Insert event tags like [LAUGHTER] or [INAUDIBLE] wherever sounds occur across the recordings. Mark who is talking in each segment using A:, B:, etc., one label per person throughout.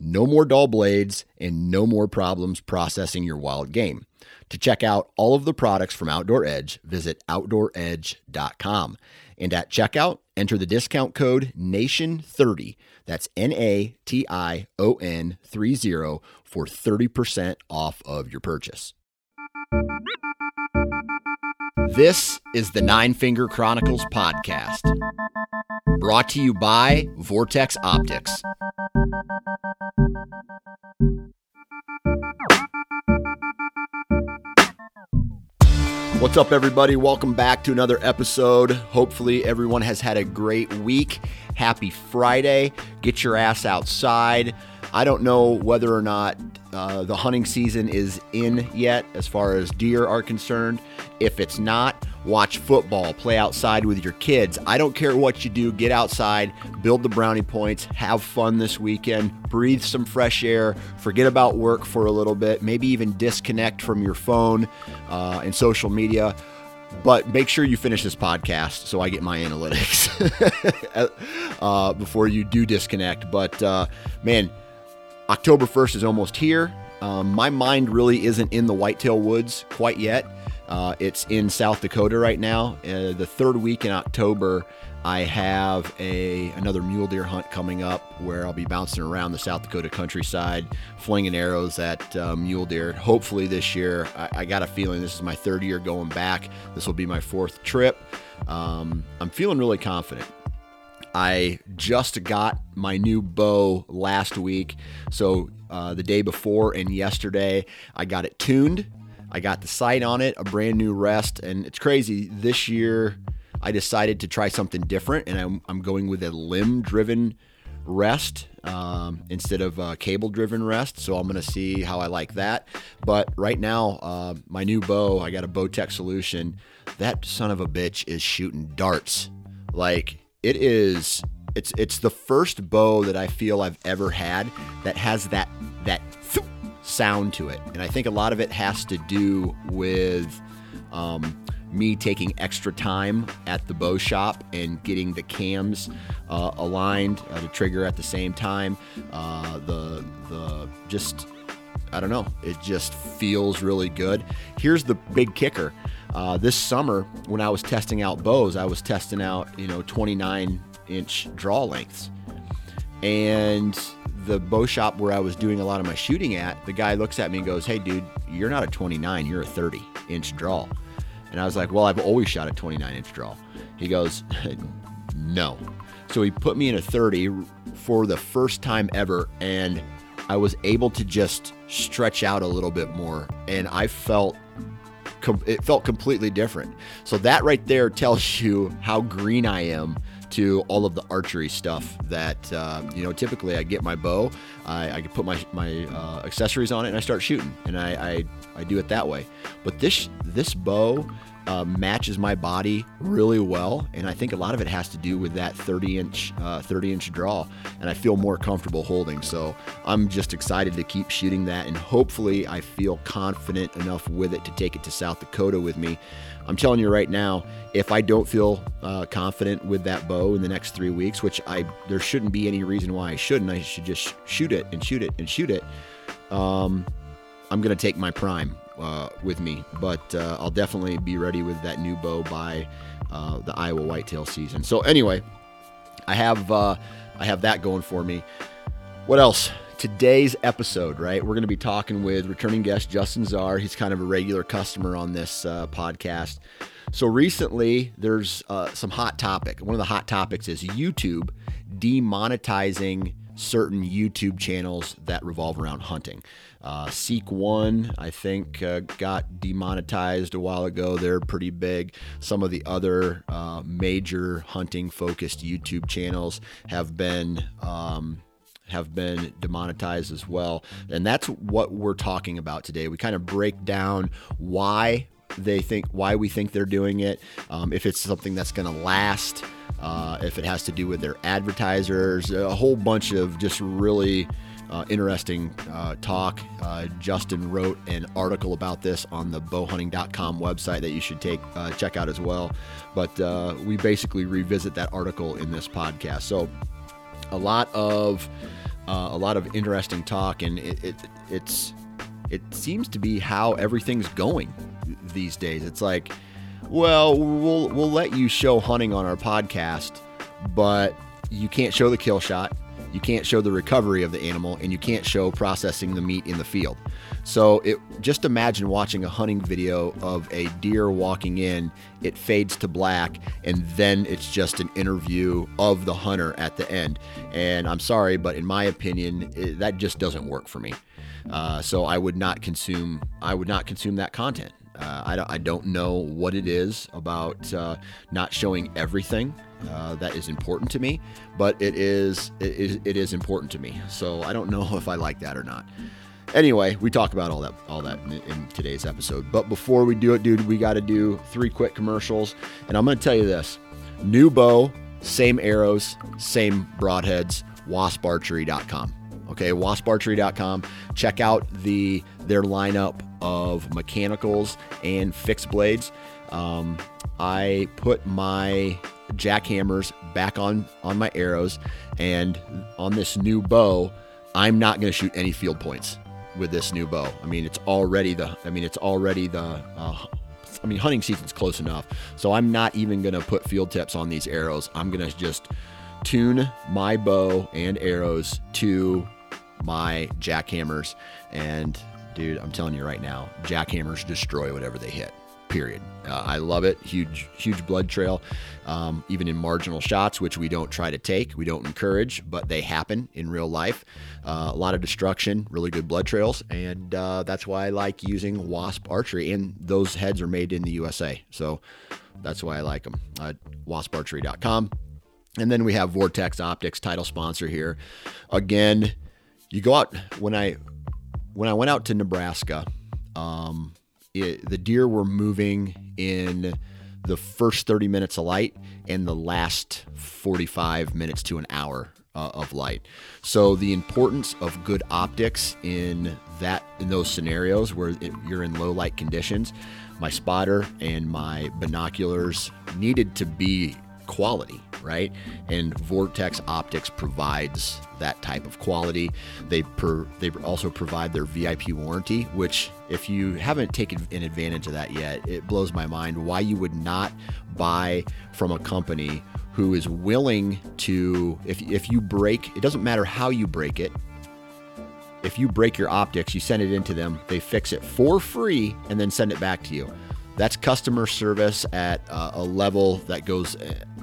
A: No more dull blades and no more problems processing your wild game. To check out all of the products from Outdoor Edge, visit OutdoorEdge.com. And at checkout, enter the discount code NATION30. That's N A T I O N 30 for 30% off of your purchase. This is the Nine Finger Chronicles podcast, brought to you by Vortex Optics. What's up, everybody? Welcome back to another episode. Hopefully, everyone has had a great week. Happy Friday. Get your ass outside. I don't know whether or not uh, the hunting season is in yet as far as deer are concerned. If it's not, watch football, play outside with your kids. I don't care what you do, get outside, build the brownie points, have fun this weekend, breathe some fresh air, forget about work for a little bit, maybe even disconnect from your phone uh, and social media. But make sure you finish this podcast so I get my [LAUGHS] analytics uh, before you do disconnect. But uh, man, October 1st is almost here. Um, my mind really isn't in the whitetail woods quite yet. Uh, it's in South Dakota right now. Uh, the third week in October, I have a another mule deer hunt coming up where I'll be bouncing around the South Dakota countryside, flinging arrows at uh, mule deer. Hopefully this year, I, I, got a feeling this is my third year going back. This will be my fourth trip. Um, I'm feeling really confident. I just got my new bow last week, so uh, the day before and yesterday, I got it tuned I got the sight on it, a brand new rest, and it's crazy. This year, I decided to try something different, and I'm, I'm going with a limb driven rest um, instead of a cable driven rest. So I'm going to see how I like that. But right now, uh, my new bow, I got a Bowtech solution. That son of a bitch is shooting darts. Like it is. It's it's the first bow that I feel I've ever had that has that that sound to it. And I think a lot of it has to do with um, me taking extra time at the bow shop and getting the cams uh, aligned uh, trigger at the same time. Uh, the the just I don't know. It just feels really good. Here's the big kicker. Uh, this summer, when I was testing out bows, I was testing out you know 29 inch draw lengths, and the bow shop where I was doing a lot of my shooting at, the guy looks at me and goes, Hey, dude, you're not a 29, you're a 30 inch draw. And I was like, Well, I've always shot a 29 inch draw. He goes, [LAUGHS] No. So he put me in a 30 for the first time ever, and I was able to just stretch out a little bit more. And I felt it felt completely different. So that right there tells [LAUGHS] you how green I am to all of the archery stuff that uh, you know typically I get my bow I, I put my my uh, accessories on it and I start shooting and I, I, I do it that way but this this bow uh, matches my body really well, and I think a lot of it has to do with that 30 inch uh, 30 inch draw, and I feel more comfortable holding. So I'm just excited to keep shooting that, and hopefully I feel confident enough with it to take it to South Dakota with me. I'm telling you right now, if I don't feel uh, confident with that bow in the next three weeks, which I there shouldn't be any reason why I shouldn't, I should just shoot it and shoot it and shoot it. Um, I'm gonna take my prime uh, with me, but uh, I'll definitely be ready with that new bow by uh, the Iowa whitetail season. So anyway, I have uh, I have that going for me. What else? Today's episode, right? We're going to be talking with returning guest Justin Zarr. He's kind of a regular customer on this uh, podcast. So recently, there's some hot topic. One of the hot topics is YouTube demonetizing certain YouTube channels that revolve around hunting. Uh, Seek One, I think, uh, got demonetized a while ago. They're pretty big. Some of the other uh, major hunting focused YouTube channels have been. Um, have been demonetized as well. And that's what we're talking about today. We kind of break down why they think, why we think they're doing it, um, if it's something that's going to last, uh, if it has to do with their advertisers, a whole bunch of just really uh, interesting uh, talk. Uh, Justin wrote an article about this on the bowhunting.com website that you should take uh, check out as well. But uh, we basically revisit that article in this podcast. So a lot of uh, a lot of interesting talk, and it, it it's it seems to be how everything's going these days. It's like, well, we'll we'll let you show hunting on our podcast, but you can't show the kill shot you can't show the recovery of the animal, and you can't show processing the meat in the field. So it just imagine watching a hunting video of a deer walking in, it fades to black, and then it's just an interview of the hunter at the end. And I'm sorry, but in my opinion, it, that just doesn't work for me. Uh, so I would not consume I would not consume that content. Uh, I, don't, I don't know what it is about uh, not showing everything uh, that is important to me, but it is, it is it is important to me. So I don't know [LAUGHS] if I like that or not. Anyway, we talk about all that all that in, in today's episode. But before we do it, dude, we got to do three quick commercials, and I'm going to tell you this: new bow, same arrows, same broadheads. WaspArchery.com. Okay, wasparchery.com. Check out the their lineup of mechanicals and fixed blades. Um, I put my Jak-Hammers back on on my arrows, and on this new bow, I'm not going to shoot any field points with this new bow. I mean, it's already the. I mean, it's already the. Uh, I mean, hunting season's close enough, so I'm not even going to put field tips on these arrows. I'm going to just tune my bow and arrows to my Jak-Hammers and dude, I'm telling you right now, Jak-Hammers destroy whatever they hit. Period. Uh, I love it. Huge, huge blood trail. Um, even in marginal shots, which we don't try to take, we don't encourage, but they happen in real life. Uh, a lot of destruction, really good blood trails, and uh, that's why I like using Wasp archery. And those heads are made in the USA, so that's why I like them. WaspArchery.com. And then we have Vortex Optics, title sponsor here. Again, you go out when I when I went out to Nebraska, um, it, the deer were moving in the first 30 minutes of light and the last 45 minutes to an hour uh, of light. So the importance of good optics in that in those scenarios where it, you're in low light conditions, my spotter and my binoculars needed to be quality, right? And Vortex Optics provides that type of quality. They per, they also provide their VIP warranty, which if you haven't taken an advantage of that yet, it blows my mind why you would not buy from a company who is willing to if if you break, it doesn't matter how you break it. If you break your optics, you send it into them, they fix it for free and then send it back to you. That's customer service at a level that goes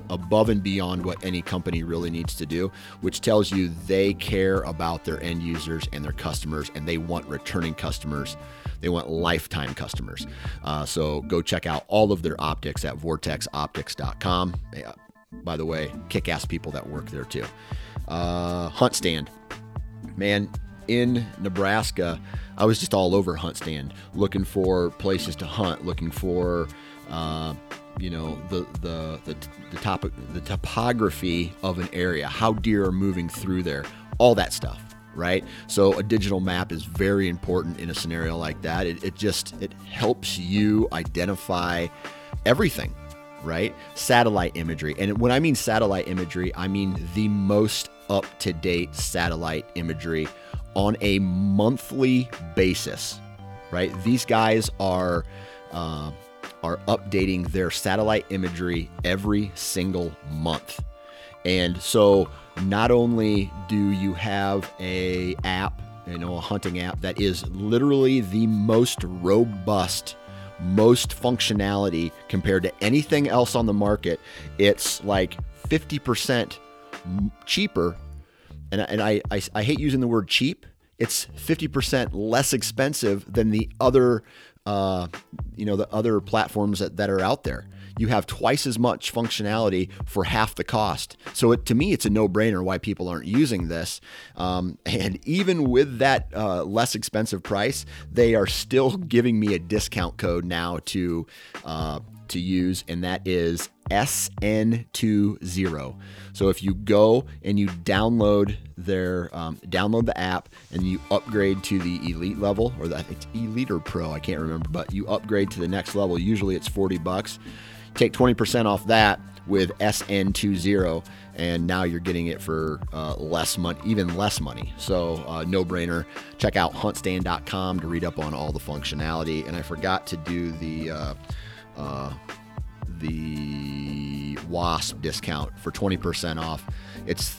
A: above and beyond what any company really needs to do, which tells you they care about their end users and their customers, and they want returning customers. They want lifetime customers. Uh, so go check out all of their optics at vortexoptics.com. By the way, kick ass people that work there too. Uh, hunt stand. Man, in Nebraska, I was just all over hunt stand, looking for places to hunt, looking for uh, you know the the the the, the topography of an area, how deer are moving through there, all that stuff right? So a digital map is very important in a scenario like that. It, it just it helps you identify everything right? Satellite imagery. And when i mean satellite imagery i mean the most up to date satellite imagery on a monthly basis right? These guys are uh, are updating their satellite imagery every single month. And so not only do you have a app, you know, a hunting app that is literally the most robust, most functionality compared to anything else on the market. It's like 50% cheaper. And, and I, I, I hate using the word cheap. It's 50% less expensive than the other uh, you know the other platforms that, that are out there you have twice as much functionality for half the cost. So it, to me, it's a no-brainer why people aren't using this. Um, and even with that uh, less expensive price, they are still giving me a discount code now to uh, to use, and that is SN20. So if you go and you download their um, download the app and you upgrade to the elite level or the, it's elite or pro, I can't remember, but you upgrade to the next level. Usually it's 40 bucks. Take 20% off that with SN20 and now you're getting it for uh, less money, even less money. So, uh, no brainer. Check out huntstand.com to read up on all the functionality. And I forgot to do the uh, uh the Wasp discount for 20% off. It's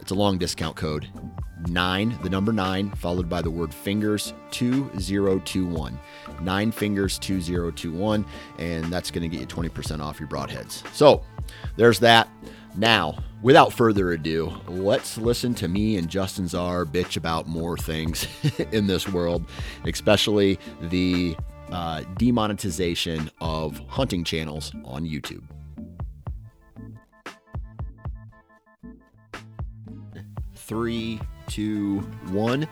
A: it's a long discount code. Nine, the number nine, followed by the word fingers 2021. Nine fingers 2021, and that's going to get you 20% off your broadheads. So there's that. Now, without further ado, let's listen to me and Justin Zarr bitch about more things [LAUGHS] in this world, especially the uh, demonetization of hunting channels on YouTube. Three, two, one.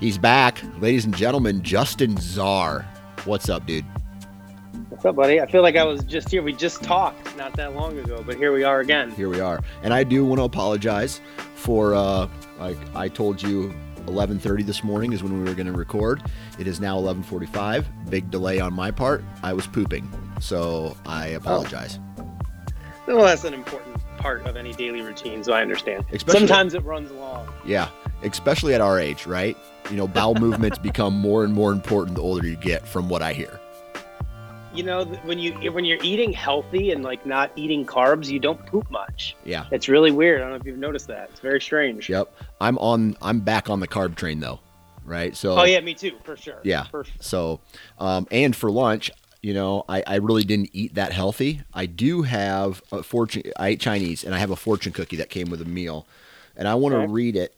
A: He's back. Ladies and gentlemen, Justin Zarr. What's up, dude?
B: What's up, buddy? I feel like I was just here. We just talked not that long ago, but here we are again.
A: Here we are. And I do want to apologize for, uh, like I told you 11:30 this morning is when we were going to record. It is now 11:45. Big delay on my part. I was pooping, so I oh. apologize.
B: Oh. Well, that's an important part of any daily routine, so I understand. Especially, Sometimes it runs long.
A: Yeah, especially at our age, right? You know, bowel movements become more and more important the older you get, from what I hear
B: you know when you when you're eating healthy and like not eating carbs you don't poop much.
A: Yeah.
B: It's really weird. I don't know if you've noticed that. It's very strange.
A: Yep. I'm on i'm back on the carb train though right? So
B: oh yeah me too for sure.
A: Yeah. For sure. so um and for lunch you know I, I really didn't eat that healthy. I do have a fortune i ate chinese and i have a fortune cookie that came with a meal. And i want to okay. read it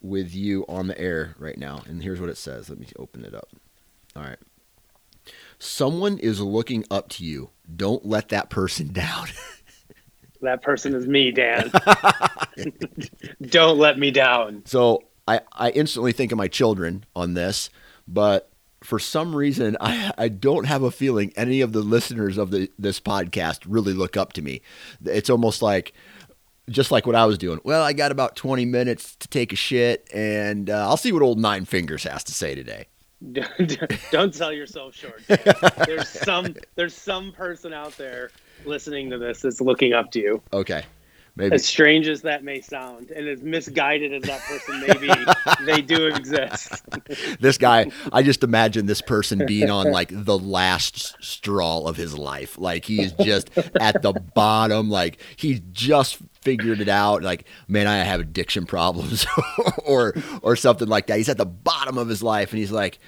A: with you on the air right now. And here's what it says. Let me open it up. All right someone is looking up to you. Don't let that person [LAUGHS] down.
B: that person is me, Dan. [LAUGHS] Don't let me down.
A: So I, I instantly think of my children on this, but for some reason I, I don't have a feeling any of the listeners of the, this podcast really look up to me. It's almost like just like what I was doing. Well, I got about 20 minutes to take a shit, and uh, I'll see what old Nine Fingers has to say today. [LAUGHS]
B: don't sell yourself short. [LAUGHS] there's some there's some person out there listening to this that's looking up to you.
A: Okay. Maybe.
B: As strange as that may sound, and as misguided as that person may be, they do [LAUGHS] exist.
A: this guy, I just imagine this person being on like the last straw of his life. Like he is just at the bottom. Like he just figured it out. Like, man, I have addiction problems, [LAUGHS] or or something like that. He's at the bottom of his life, and he's like,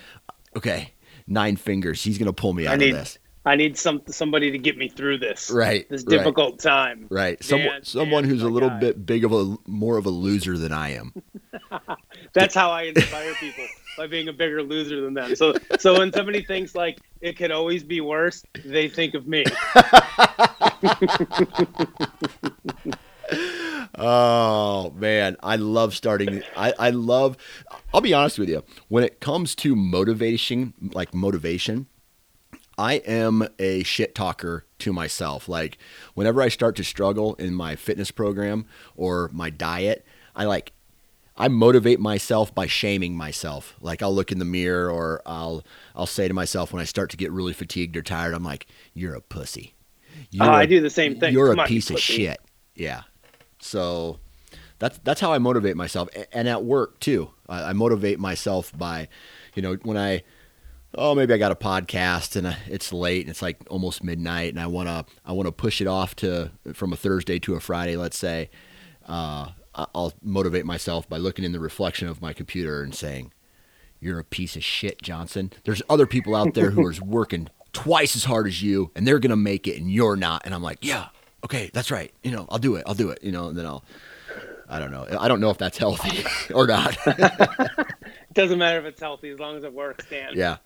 A: okay, nine fingers. He's gonna pull me out
B: need,
A: of this.
B: I need some somebody to get me through this.
A: Right.
B: This difficult
A: right,
B: time.
A: Right. Someone someone who's a little guy. bit big of a more of a loser than I am. [LAUGHS]
B: That's how I inspire people by being a bigger loser than them. So so when somebody thinks like it could always be worse, they think of me. [LAUGHS]
A: oh man, I love starting. I, I love. I'll be honest with you. When it comes to motivation, like motivation, I am a shit talker to myself. Like whenever I start to struggle in my fitness program or my diet, I like I motivate myself by shaming myself. Like I'll look in the mirror or I'll I'll say to myself when I start to get really fatigued or tired, I'm like, "You're a pussy."
B: Uh, you're oh, a, I do the same thing.
A: You're Come a on, piece of shit. Yeah. So that's that's how I motivate myself, and at work too. I, I motivate myself by, you know, when I oh maybe I got a podcast and it's late and it's like almost midnight and I want to I want to push it off to from a Thursday to a Friday let's say uh, I'll motivate myself by looking in the reflection of my computer and saying you're a piece of shit Johnson there's other people out there who [LAUGHS] are working twice as hard as you and they're to make it and you're not and I'm like yeah okay, that's right. You know, I'll do it. I'll do it. You know, and then I'll. I don't know. I don't know if that's healthy [LAUGHS] or not.
B: it [LAUGHS] doesn't matter if it's healthy as long as it works, Dan.
A: Yeah,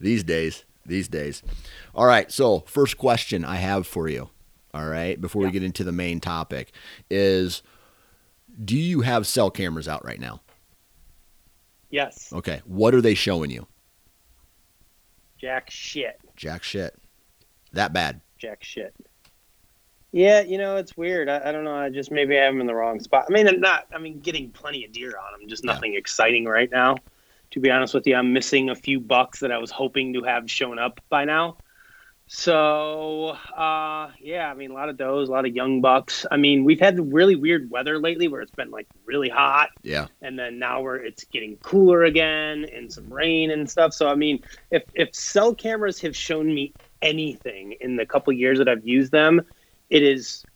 A: these days. these days. All right. So, first question I have for you, all right, before
B: Yeah.
A: we get into the main topic is do you have cell cameras out right now?
B: Yes.
A: Okay. What are they showing you?
B: Jack shit.
A: Jack shit. That bad.
B: Jack shit. Yeah, you know, it's weird. I, I don't know. I just maybe I have them in the wrong spot. I mean, I'm not. I mean, getting plenty of deer on them. Just
A: Yeah.
B: nothing exciting right now. To be honest with you, I'm missing a few bucks that I was hoping to have shown up by now. So, uh, yeah, I mean, a lot of does, a lot of young bucks. I mean, we've had really weird weather lately where it's been like really hot
A: Yeah.
B: and then now we're it's getting cooler again and some rain and stuff so i mean if if cell cameras have shown me anything in the couple years that i've used them it is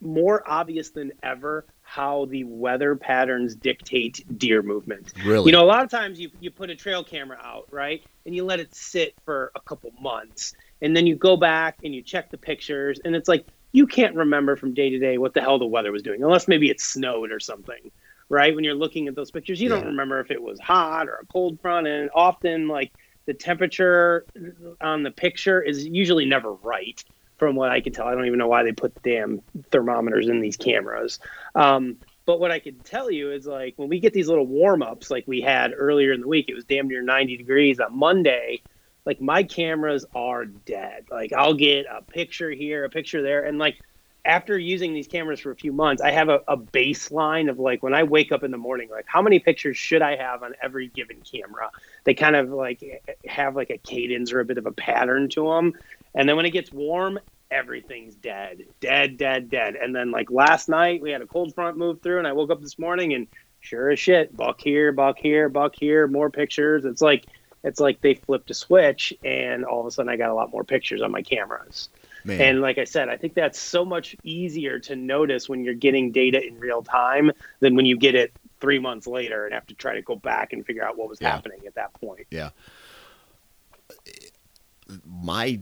B: more obvious than ever how the weather patterns dictate deer movement
A: Really?
B: you know a lot of times you, you put a trail camera out right and you let it sit for a couple months and then you go back and you check the pictures and it's like you can't remember from day to day what the hell the weather was doing unless maybe it snowed or something right when you're looking at those pictures you
A: Yeah.
B: don't remember if it was hot or a cold front and often like the temperature on the picture is usually never right from what i can tell i don't even know why they put the damn thermometers in these cameras um, but what I can tell you is like when we get these little warm ups, like we had earlier in the week, it was damn near 90 degrees on Monday. Like my cameras are dead. Like I'll get a picture here, a picture there, and like after using these cameras for a few months, I have a, a baseline of like when I wake up in the morning, like how many pictures should I have on every given camera? They kind of like have like a cadence or a bit of a pattern to them. And then when it gets warm, everything's dead, dead, dead, dead. And then like last night, we had a cold front move through, and I woke up this morning and sure as shit, buck here, buck here, buck here, more pictures. It's like it's like they flipped a switch, and all of a sudden, I got a lot more pictures on my cameras.
A: Man.
B: And like I said, I think that's so much easier to notice when you're getting data in real time than when you get it three months later and have to try to go back and figure out what was
A: Yeah.
B: happening at that point. Yeah.
A: My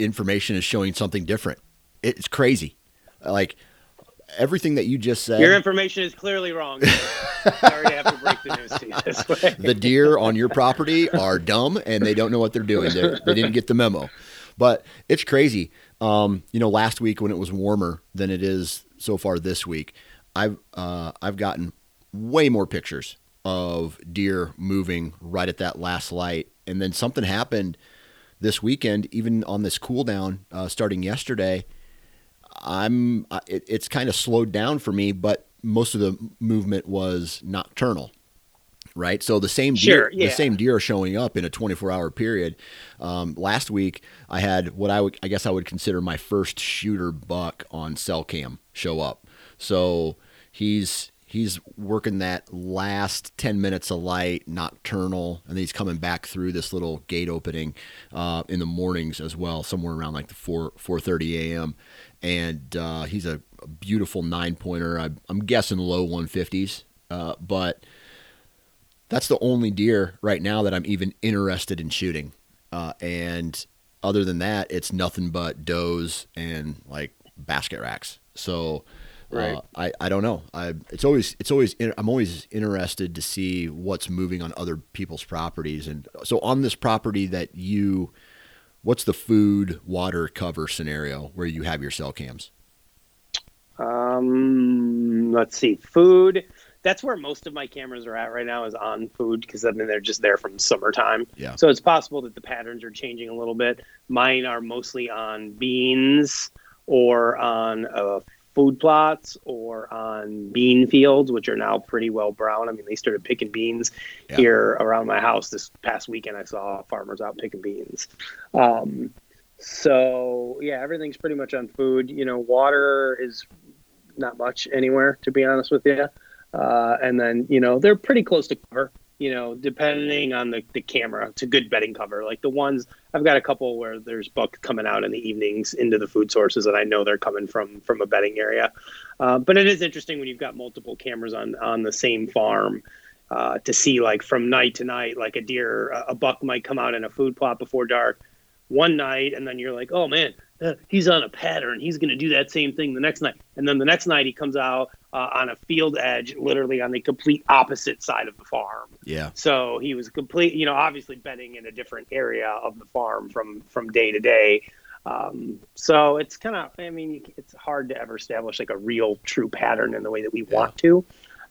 A: information is showing something different. It's crazy. Like everything that you just said.
B: Your information is clearly wrong. [LAUGHS] Sorry to have to break the news to you this way.
A: the deer on your property are dumb and they don't know what they're doing. They're, they didn't get the memo. But it's crazy. Um, you know, last week when it was warmer than it is so far this week, I've uh, I've gotten way more pictures of deer moving right at that last light, and then something happened this weekend, even on this cool down uh, starting yesterday. I'm it, it's kind of slowed down for me, but most of the movement was nocturnal right? So the same deer,
B: Sure, yeah.
A: the same deer are showing up in a 24 hour period. Um, last week, I had what I would, I guess, I would consider my first shooter buck on cell cam show up. So he's he's working that last 10 minutes of light nocturnal and then he's coming back through this little gate opening uh, in the mornings as well somewhere around like the 4 4.30 a.m and uh, he's a, a beautiful nine pointer I, i'm guessing low 150s uh, but that's the only deer right now that I'm even interested in shooting. Uh, and other than that, it's nothing but does and like basket racks. So
B: Right.
A: uh, I, I don't know. I it's always it's always I'm always interested to see what's moving on other people's properties. And so on this property that you, what's the food water cover scenario where you have your cell cams?
B: Um, let's see, food. That's where most of my cameras are at right now is on food because I mean they're just there from summertime.
A: Yeah.
B: So it's possible that the patterns are changing a little bit. Mine are mostly on beans or on uh, food plots or on bean fields, which are now pretty well brown. I mean, they started picking beans
A: Yeah.
B: here around my house this past weekend. I saw farmers out picking beans. Um, so yeah, everything's pretty much on food. You know, water is not much anywhere, to be honest with you. Uh, and then, you know, they're pretty close to cover, you know, depending on the, the camera. It's a good bedding cover. Like the ones, I've got a couple where there's buck coming out in the evenings into the food sources, and I know they're coming from from a bedding area. Uh, but it is interesting when you've got multiple cameras on on the same farm. Uh, to see like from night to night, like a deer, a a buck might come out in a food plot before dark, one night, and then you're like, oh man, uh, he's on a pattern. He's going to do that same thing the next night. And then the next night he comes out uh, on a field edge, literally on the complete opposite side of the farm.
A: Yeah.
B: So he was complete, you know, obviously bedding in a different area of the farm from from day to day. Um, so it's kind of, I mean, it's hard to ever establish like a real true pattern in the way that we yeah. want to.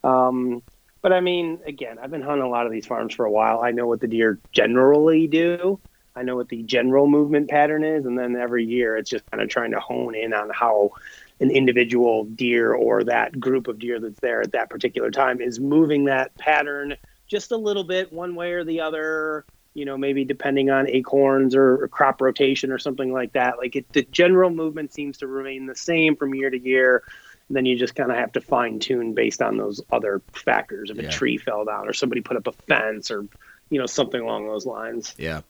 B: Um, but I mean, again, I've been hunting a lot of these farms for a while. I know what the deer generally do. I know what the general movement pattern is, and then every year it's just kind of trying to hone in on how an individual deer or that group of deer that's there at that particular time is moving that pattern just a little bit one way or the other you know maybe depending on acorns or, or crop rotation or something like that. Like it, the general movement seems to remain the same from year to year then you just kind of have to fine tune based on those other factors. If yeah. a tree fell down or somebody put up a fence or you know something along those lines.
A: Yeah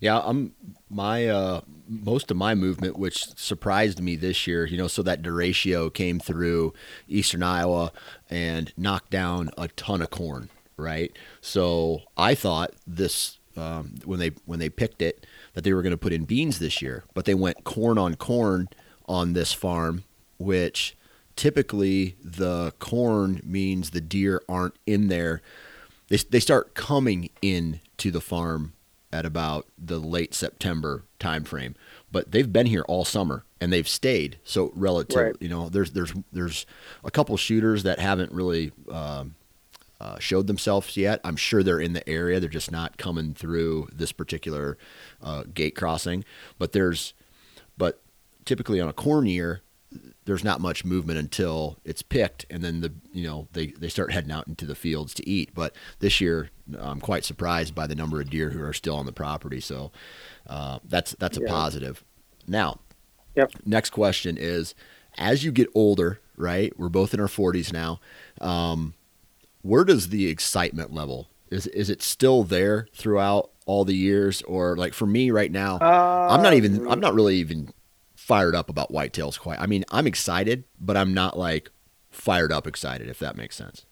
A: yeah, I'm my uh, most of my movement, which surprised me this year. You know, so that derecho came through eastern Iowa and knocked down a ton of corn. Right. So I thought this um, when they when they picked it that they were going to put in beans this year, but they went corn on corn on this farm, which typically the corn means the deer aren't in there. They, they start coming in to the farm at about the late September timeframe. But they've been here all summer and they've stayed. So relative, right. you know, there's there's there's a couple shooters that haven't really um, uh, showed themselves yet. I'm sure they're in the area. They're just not coming through this particular uh, gate crossing. But there's but typically on a corn year, there's not much movement until it's picked and then the you know they, they start heading out into the fields to eat but this year i'm quite surprised by the number of deer who are still on the property so uh, that's that's a yeah. positive now
B: yep.
A: next question is as you get older right we're both in our 40s now um, where does the excitement level is is it still there throughout all the years or like for me right now uh, i'm not even i'm not really even fired up about whitetails quite. I mean, I'm excited, but I'm not like fired up excited if that makes sense.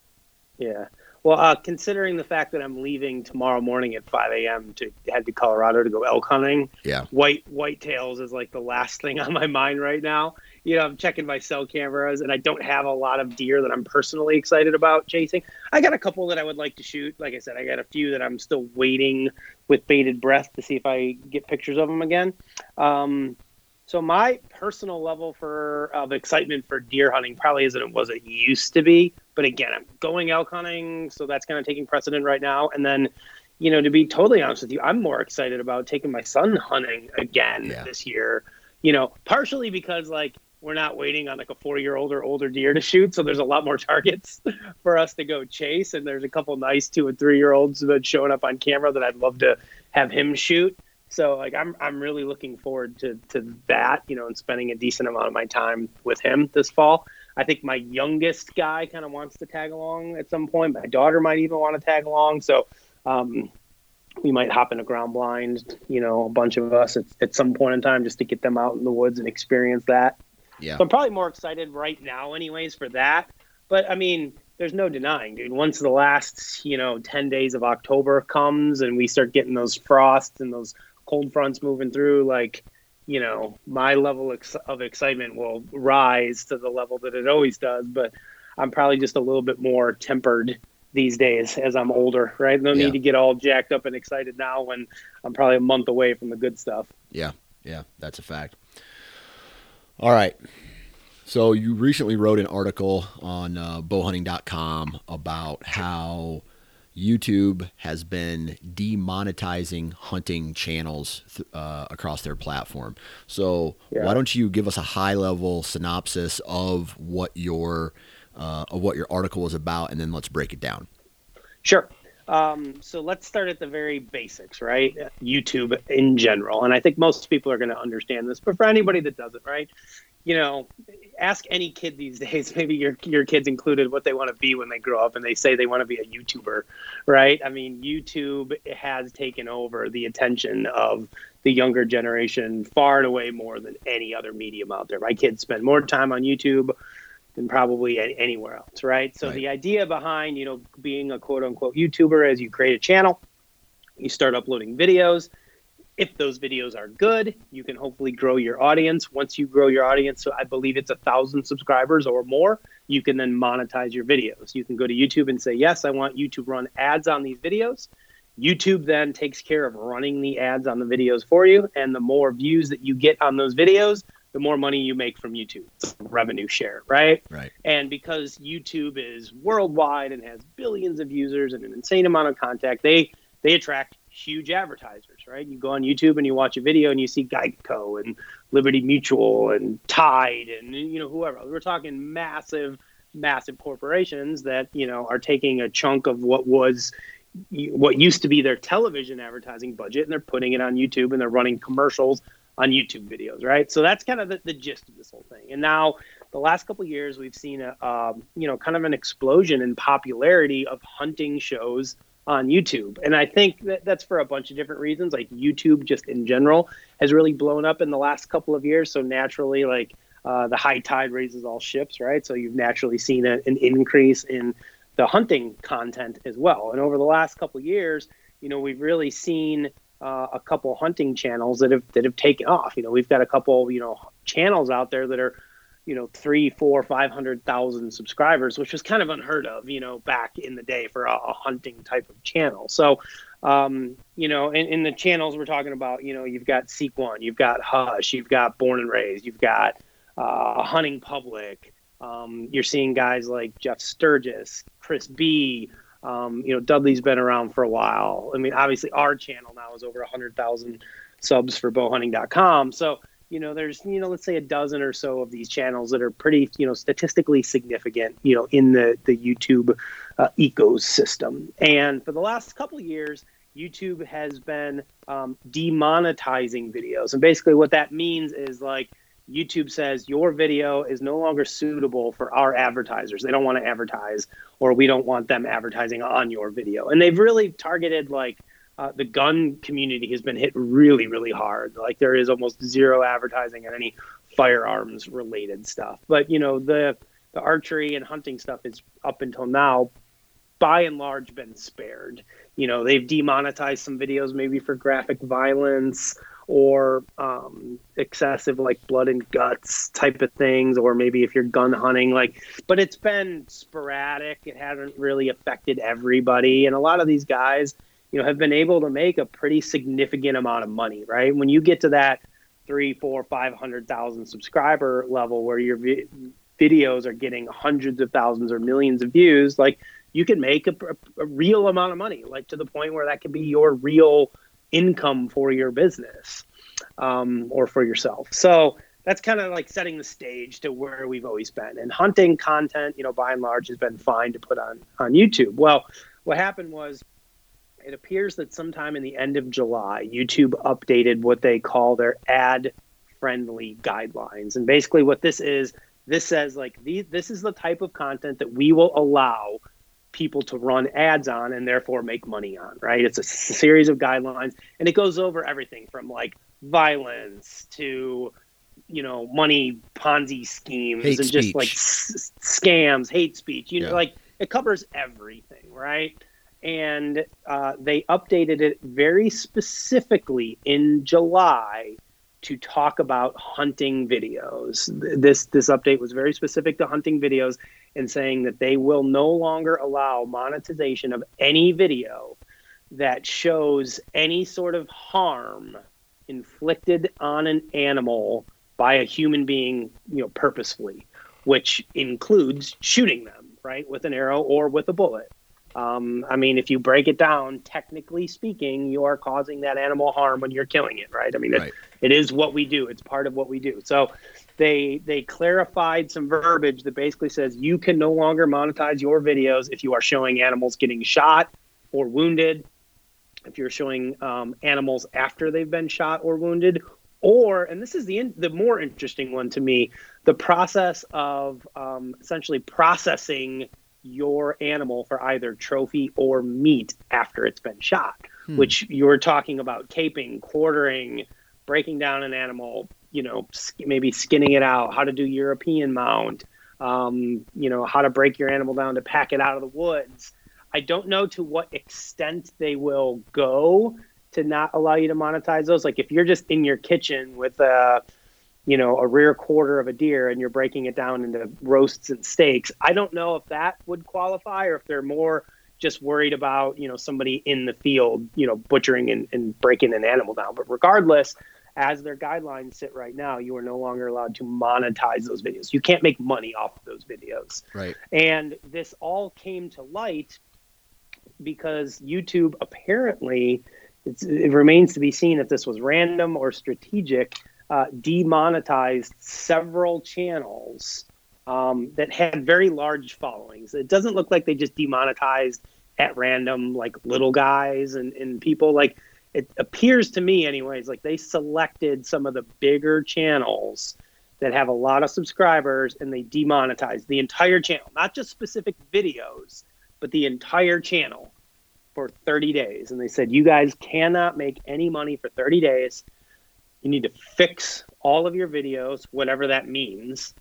B: Yeah. Well, uh, considering the fact that I'm leaving tomorrow morning at 5 a.m. to head to Colorado to go elk hunting,
A: yeah,
B: white whitetails is like the last thing [LAUGHS] on my mind right now. You know, I'm checking my cell cameras, and I don't have a lot of deer that I'm personally excited about chasing. I got a couple that I would like to shoot. Like I said, I got a few that I'm still waiting with bated breath to see if I get pictures of them again. Um, so my personal level for of excitement for deer hunting probably isn't what it used to be. But again, I'm going elk hunting, so that's kind of taking precedent right now. And then, you know, to be totally honest with you, I'm more excited about taking my son hunting again yeah. this year. You know, partially because like we're not waiting on like a four year old or older deer to shoot, so there's a lot more [LAUGHS] targets for us to go chase. And there's a couple nice two and three year olds that showing up on camera that I'd love to have him shoot. So like I'm I'm really looking forward to to that, you know, and spending a decent amount of my time with him this fall. I think my youngest guy kind of wants to tag along at some point. My daughter might even want to tag along. So um, we might hop in a ground blind, you know, a bunch of us at, at some point in time just to get them out in the woods and experience that.
A: Yeah.
B: So I'm probably more excited right now, anyways, for that. But I mean, there's no denying, dude. Once the last, you know, 10 days of October comes and we start getting those frosts and those cold fronts moving through, like you know, my level of excitement will rise to the level that it always does. But I'm probably just a little bit more tempered these days as I'm older, right? No yeah. need to get all jacked up and excited now when I'm probably a month away from the good stuff.
A: Yeah, yeah, that's a fact. All right. So you recently wrote an article on uh, bowhunting.com about how YouTube has been demonetizing hunting channels uh, across their platform. So yeah. why don't you give us a high level synopsis of what your uh, of what your article is about, and then let's break it down.
B: Sure. Um, so let's start at the very basics, right? YouTube in general, and I think most people are going to understand this. But for anybody that doesn't, right? You know, ask any kid these [LAUGHS] days, maybe your your kids included, what they want to be when they grow up, and they say they want to be a YouTuber, right? I mean, YouTube has taken over the attention of the younger generation far and away more than any other medium out there. My kids spend more time on YouTube than probably anywhere else, right? So right. the idea behind, you know, being a quote unquote YouTuber is you create a channel, you start uploading videos if those videos are good, you can hopefully grow your audience. Once you grow your audience, so I believe it's a thousand subscribers or more, you can then monetize your videos. You can go to YouTube and say, Yes, I want you to run ads on these videos. YouTube then takes care of running the ads on the videos for you. And the more views that you get on those videos, the more money you make from YouTube. It's revenue share, right?
A: Right.
B: And because YouTube is worldwide and has billions of users and an insane amount of contact, they they attract huge advertisers, right? You go on YouTube and you watch a video and you see Geico and Liberty Mutual and Tide and you know whoever. We're talking massive, massive corporations that you know are taking a chunk of what was what used to be their television advertising budget and they're putting it on YouTube and they're running commercials on YouTube videos, right? So that's kind of the, the gist of this whole thing. And now the last couple years we've seen a um, you know kind of an explosion in popularity of hunting shows on YouTube. And I think that that's for a bunch of different reasons. Like YouTube, just in general, has really blown up in the last couple of years. So naturally, like uh, the high tide raises all ships, right? So you've naturally seen a, an increase in the hunting content as well. And over the last couple of years, you know, we've really seen uh, a couple hunting channels that have that have taken off. You know, we've got a couple, you know, channels out there that are you know three four five hundred thousand subscribers which was kind of unheard of you know back in the day for a, a hunting type of channel. So um, you know in, in the channels we're talking about you know you've got seek one you've got hush you've got born and raised you've got uh, hunting public. Um, you're seeing guys like jeff sturgis chris b um, you know dudley's been around for a while. I mean obviously our channel now is over 100000 subs for bowhunting.com so you know there's you know let's say a dozen or so of these channels that are pretty you know statistically significant you know in the the youtube uh, ecosystem. And for the last couple years youtube has been um, demonetizing videos. And basically what that means is like youtube says your video is no longer suitable for our advertisers. They don't want to advertise or we don't want them advertising on your video. And they've really targeted like uh, the gun community has been hit really, really hard. Like there is almost zero advertising on any firearms related stuff. But you know the the archery and hunting stuff is up until now, by and large, been spared. You know they've demonetized some videos maybe for graphic violence or um, excessive like blood and guts type of things, or maybe if you're gun hunting, like. But it's been sporadic. It hasn't really affected everybody, and a lot of these guys you know have been able to make a pretty significant amount of money right? When you get to that three four five hundred thousand subscriber level where your vi- videos are getting hundreds of thousands or millions of views like you can make a, a, real amount of money like to the point where that can be your real income for your business um, or for yourself. So that's kind of like setting the stage to where we've always been. And hunting content you know by and large has been fine to put on on youtube. Well what happened was it appears that sometime in the end of July, YouTube updated what they call their ad friendly guidelines. And basically, what this is, this says like these, this is the type of content that we will allow people to run ads on and therefore make money on, right? It's a series of guidelines and it goes over everything from like violence to you know money ponzi schemes
A: hate
B: and
A: speech.
B: just like s- scams hate speech you
A: Yeah.
B: know like it covers everything right and uh, they updated it very specifically in July to talk about hunting videos. This this update was very specific to hunting videos and saying that they will no longer allow monetization of any video that shows any sort of harm inflicted on an animal by a human being, you know, purposefully, which includes shooting them, right, with an arrow or with a bullet. Um, I mean, if you break it down, technically speaking, you are causing that animal harm when you're killing it, right? I mean,
A: Right.
B: it, it is what we do. It's part of what we do. So they they clarified some verbiage that basically says you can no longer monetize your videos if you are showing animals getting shot or wounded, if you're showing um, animals after they've been shot or wounded, or and this is the in, the more interesting one to me, the process of um, essentially processing your animal for either trophy or meat after it's been shot,
A: Hmm.
B: which you're talking about caping, quartering, breaking down an animal, you know, maybe skinning it out, how to do European mount, um, you know, how to break your animal down to pack it out of the woods. I don't know to what extent they will go to not allow you to monetize those. Like if you're just in your kitchen with a, you know, a rear quarter of a deer and you're breaking it down into roasts and steaks, I don't know if that would qualify or if they're more just worried about, you know, somebody in the field, you know, butchering and, and breaking an animal down. But regardless, as their guidelines sit right now, you are no longer allowed to monetize those videos. You can't make money off of those videos.
A: Right.
B: And this all came to light because YouTube apparently it remains to be seen if this was random or strategic. Uh, demonetized several channels um, that had very large followings. It doesn't look like they just demonetized at random, like little guys and, and people. Like it appears to me, anyways, like they selected some of the bigger channels that have a lot of subscribers and they demonetized the entire channel, not just specific videos, but the entire channel for 30 days. And they said, you guys cannot make any money for 30 days. You need to fix all of your videos, whatever that means.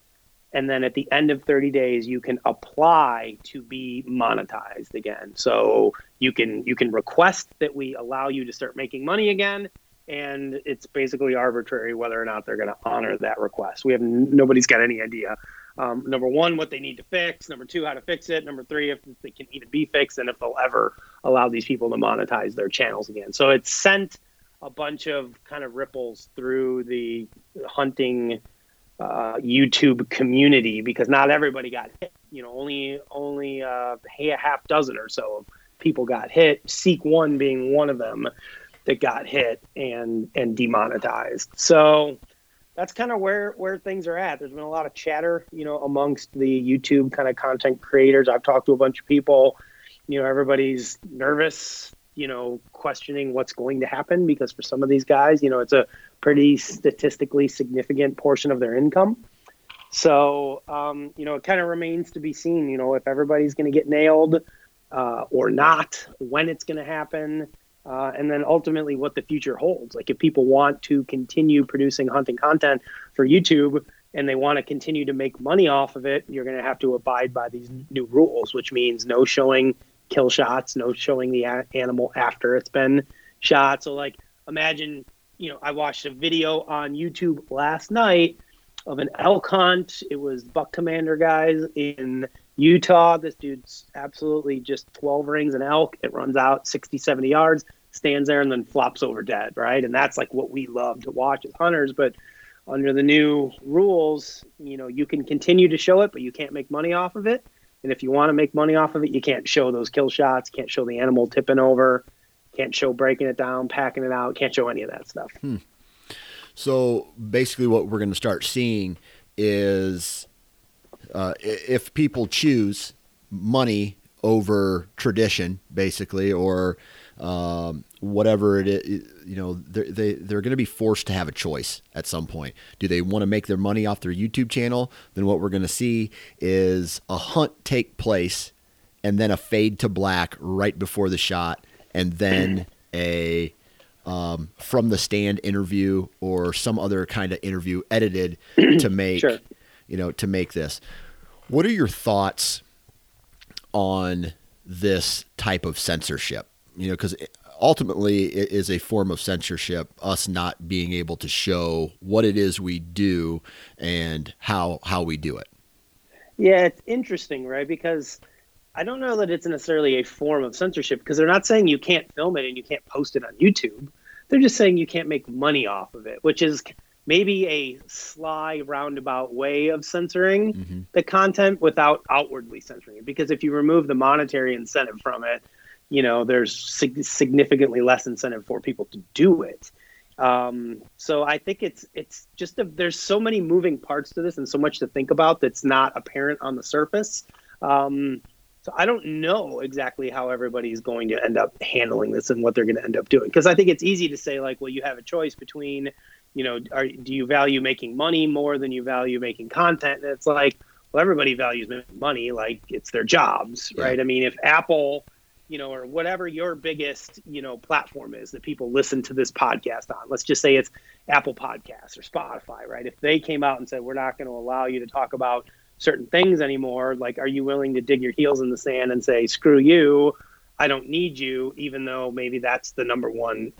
B: And then at the end of 30 days, you can apply to be monetized again. So you can you can request that we allow you to start making money again, and it's basically arbitrary whether or not they're going to honor that request. We have nobody's got any idea. Um, number one, what they need to fix. Number two, how to fix it. Number three, if they can even be fixed, and if they'll ever allow these people to monetize their channels again. So it's sent a bunch of kind of ripples through the hunting uh, YouTube community because not everybody got hit. You know, only only uh, a half dozen or so of people got hit. Seek One being one of them that got hit and and demonetized. So that's kind of where where things are at. There's been a lot of chatter, you know, amongst the YouTube kind of content creators. I've talked to a bunch of people. You know, everybody's nervous. You know, questioning what's going to happen because for some of these guys, you know, it's a pretty statistically significant portion of their income. So, um, you know, it kind of remains to be seen. You know, if everybody's going to get nailed uh, or not, when it's going to happen uh, and then ultimately what the future holds. Like if people want to continue producing hunting content for YouTube and they want to continue to make money off of it, you're going to have to abide by these new rules, which means no showing kill shots, no showing the a- animal after it's been shot. So like imagine, you know, I watched a video on YouTube last night of an elk hunt. It was buck commander guys in Utah, this dude's absolutely just 12 rings an elk. It runs out 60, 70 yards, stands there, and then flops over dead, right? And that's like what we love to watch as hunters. But under the new rules, you know, you can continue to show it, but you can't make money off of it. And if you want to make money off of it, you can't show those kill shots, can't show the animal tipping over, can't show breaking it down, packing it out, can't show any of that stuff.
A: Hmm. So basically, what we're going to start seeing is uh, if people choose money over tradition, basically, or um, whatever it is, you know, they're, they, they're going to be forced to have a choice at some point. Do they want to make their money off their YouTube channel? Then what we're going to see is a hunt take place and then a fade to black right before the shot, and then [CLEARS THROAT] a um, from the stand interview or some other kind of interview edited [CLEARS THROAT] to make sure. you know to make this. What are your thoughts on this type of censorship? You know, because ultimately it is a form of censorship, us not being able to show what it is we do and how how we do it.
B: Yeah, it's interesting, right? Because I don't know that it's necessarily a form of censorship because they're not saying you can't film it and you can't post it on YouTube. They're just saying you can't make money off of it, which is maybe a sly roundabout way of censoring mm-hmm. the content without outwardly censoring it because if you remove the monetary incentive from it you know there's sig- significantly less incentive for people to do it um, so i think it's it's just a, there's so many moving parts to this and so much to think about that's not apparent on the surface um, so I don't know exactly how everybody's going to end up handling this and what they're going to end up doing. Because I think it's easy to say like, well, you have a choice between you know, are, do you value making money more than you value making content? And it's like, well, everybody values making money, like it's their jobs, yeah. right? I mean, if Apple, you know, or whatever your biggest, you know, platform is that people listen to this podcast on, let's just say it's Apple Podcasts or Spotify, right? If they came out and said, we're not going to allow you to talk about certain things anymore, like, are you willing to dig your heels in the sand and say, screw you? I don't need you, even though maybe that's the number one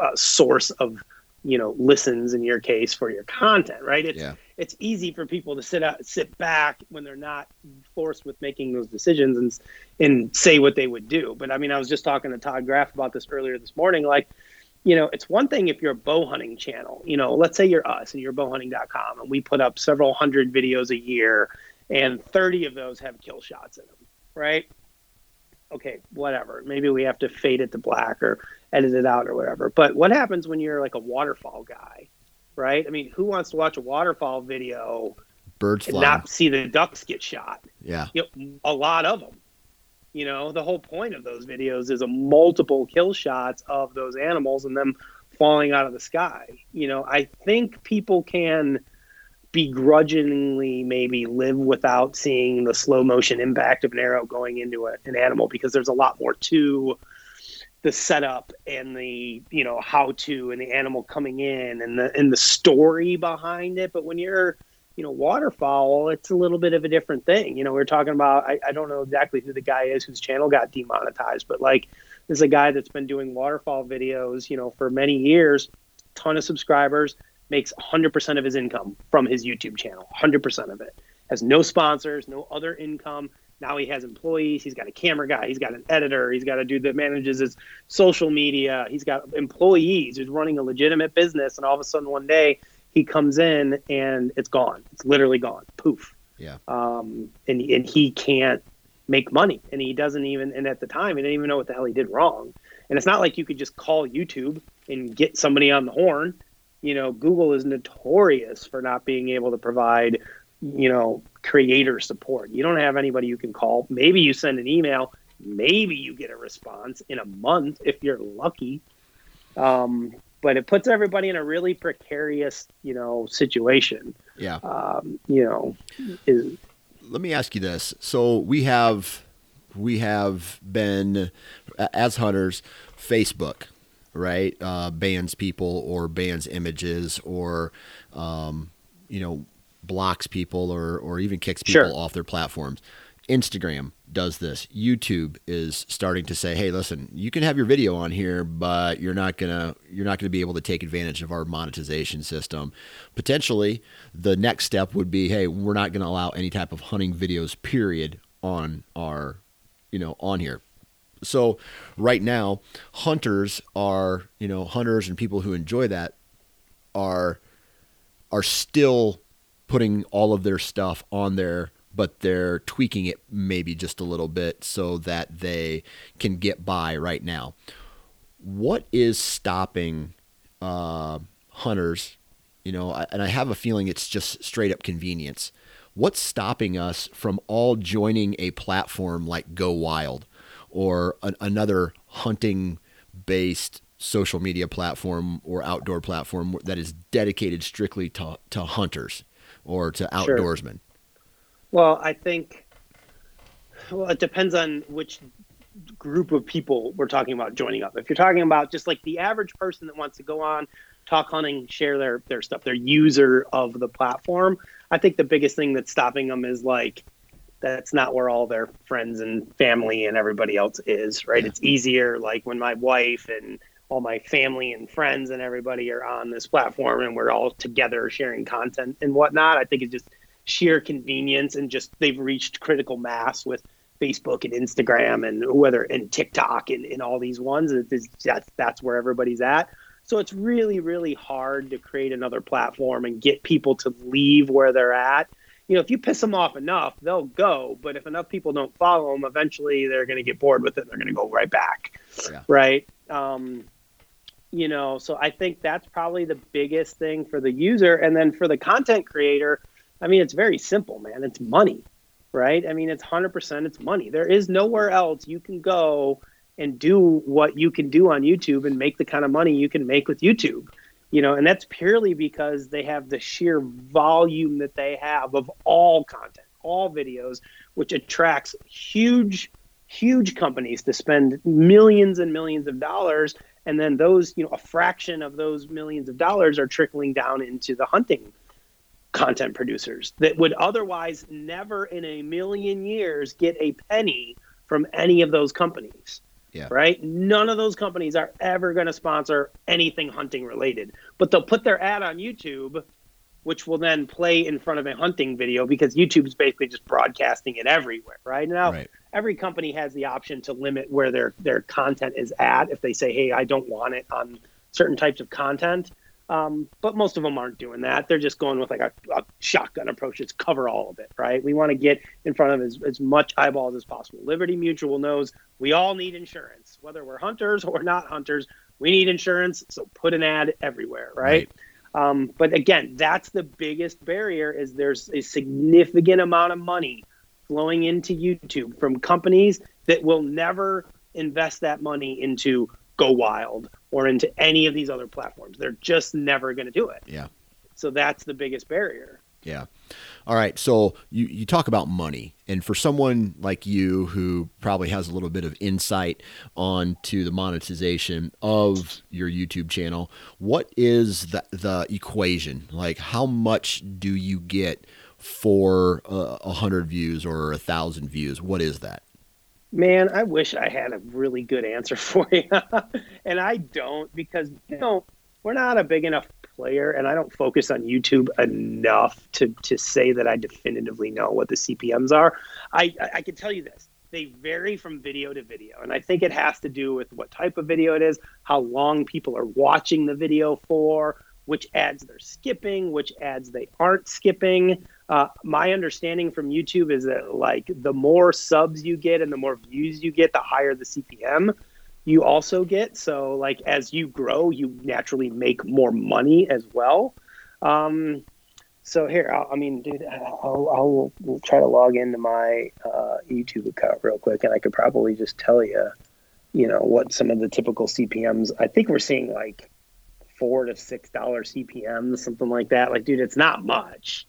B: uh, source of you know listens in your case for your content, right? It's
A: Yeah.
B: it's easy for people to sit out, sit back when they're not forced with making those decisions and and say what they would do. But I mean, I was just talking to Todd Graf about this earlier this morning. Like, you know, it's one thing if you're a bow hunting channel. You know, let's say you're us and you're bowhunting.com, and we put up several hundred videos a year, and 30 of those have kill shots in them, right? Okay, whatever. Maybe we have to fade it to black or edit it out or whatever. But what happens when you're like a waterfowl guy, right? I mean, who wants to watch a waterfowl video
A: Birds
B: and
A: flying.
B: not see the ducks get shot?
A: yeah.
B: You know, a lot of them. You know, the whole point of those videos is a multiple kill shots of those animals and them falling out of the sky. You know, I think people can begrudgingly maybe live without seeing the slow motion impact of an arrow going into a, an animal because there's a lot more to the setup and the you know how to and the animal coming in and the and the story behind it. But when you're you know waterfowl it's a little bit of a different thing. You know we are talking about I, I don't know exactly who the guy is whose channel got demonetized but like there's a guy that's been doing waterfowl videos you know for many years ton of subscribers makes 100% of his income from his youtube channel 100% of it. Has no sponsors no other income now he has employees. He's got a camera guy. He's got an editor. He's got a dude that manages his social media. He's got employees. Who's running a legitimate business. And all of a sudden one day he comes in and it's gone. It's literally gone. Poof.
A: Yeah.
B: um, and, and he can't make money. And he doesn't even and at the time he didn't even know what the hell he did wrong. And it's not like you could just call youtube and get somebody on the horn. You know google is notorious for not being able to provide you know creator support you don't have anybody you can call maybe you send an email maybe you get a response in a month if you're lucky um, but it puts everybody in a really precarious you know situation
A: Yeah.
B: um, you know is
A: let me ask you this. So we have we have been as hunters Facebook, right? Uh, bans people or bans images or um, you know blocks people or or even kicks people
B: Sure.
A: off their platforms. Instagram does this. YouTube is starting to say, "Hey, listen, you can have your video on here, but you're not gonna you're not gonna be able to take advantage of our monetization system." Potentially, the next step would be, "Hey, we're not gonna allow any type of hunting videos, period, on our, you know, on here." So, right now, hunters are, you know, hunters and people who enjoy that are are still putting all of their stuff on there, but they're tweaking it maybe just a little bit so that they can get by right now. What is stopping uh, hunters? You know, and I have a feeling it's just straight up convenience. What's stopping us from all joining a platform like Go Wild or an, another hunting based social media platform or outdoor platform that is dedicated strictly to, to hunters or to
B: Sure.
A: outdoorsmen?
B: Well, I think. Well, it depends on which group of people we're talking about joining up. If you're talking about just like the average person that wants to go on, talk hunting, share their their stuff, their user of the platform, I think the biggest thing that's stopping them is like that's not where all their friends and family and everybody else is, right?
A: Yeah.
B: It's easier like when my wife and all my family and friends and everybody are on this platform and we're all together sharing content and whatnot. I think it's just sheer convenience and just they've reached critical mass with Facebook and Instagram and whether and TikTok and, and all these ones. Is that's that's where everybody's at. So it's really, really hard to create another platform and get people to leave where they're at. You know, if you piss them off enough, they'll go. But if enough people don't follow them, eventually they're going to get bored with it. And they're going to go right back.
A: Yeah.
B: Right. Um, you know, so I think that's probably the biggest thing for the user. And then for the content creator, I mean, it's very simple, man. It's money, right? I mean, it's 100% it's money. There is nowhere else you can go and do what you can do on YouTube and make the kind of money you can make with YouTube. You know, and that's purely because they have the sheer volume that they have of all content, all videos, which attracts huge, huge companies to spend millions and millions of dollars. And then those, you know, a fraction of those millions of dollars are trickling down into the hunting content producers that would otherwise never in a million years get a penny from any of those companies
A: Yeah.
B: Right? None of those companies are ever going to sponsor anything hunting related, but they'll put their ad on YouTube, which will then play in front of a hunting video because YouTube's basically just broadcasting it everywhere. Right now,
A: Right.
B: every company has the option to limit where their their content is at if they say, "Hey, I don't want it on certain types of content." Um, but most of them aren't doing that. They're just going with like a, a shotgun approach. It's cover all of it, right? We want to get in front of as, as much eyeballs as possible. Liberty Mutual knows we all need insurance, whether we're hunters or not hunters. We need insurance, so put an ad everywhere, right? Um, but again, that's the biggest barrier. Is there's a significant amount of money flowing into YouTube from companies that will never invest that money into Go Wild or into any of these other platforms. They're just never going to do it.
A: Yeah.
B: So that's the biggest barrier.
A: Yeah. All right. So you, you talk about money. And for someone like you who probably has a little bit of insight onto the monetization of your YouTube channel, what is the, the equation? Like, how much do you get for uh, a hundred views or a thousand views? What is that?
B: Man, I wish I had a really good answer [LAUGHS] for you. and I don't because, you know, we're not a big enough player and I don't focus on YouTube enough to, to say that I definitively know what the CPMs are. I, I, can tell you this. They vary from video to video. And I think it has to do with what type of video it is, how long people are watching the video for, which ads they're skipping, which ads they aren't skipping. Uh, my understanding from YouTube is that like the more subs you get and the more views you get, the higher the CPM you also get. So like as you grow, you naturally make more money as well. Um, so here, I'll, I mean, dude, I'll, I'll try to log into my uh, YouTube account real quick, and I could probably just tell you, you know, what some of the typical CPMS. I think we're seeing like four to six dollar CPMS, something like that. Like, dude, it's not much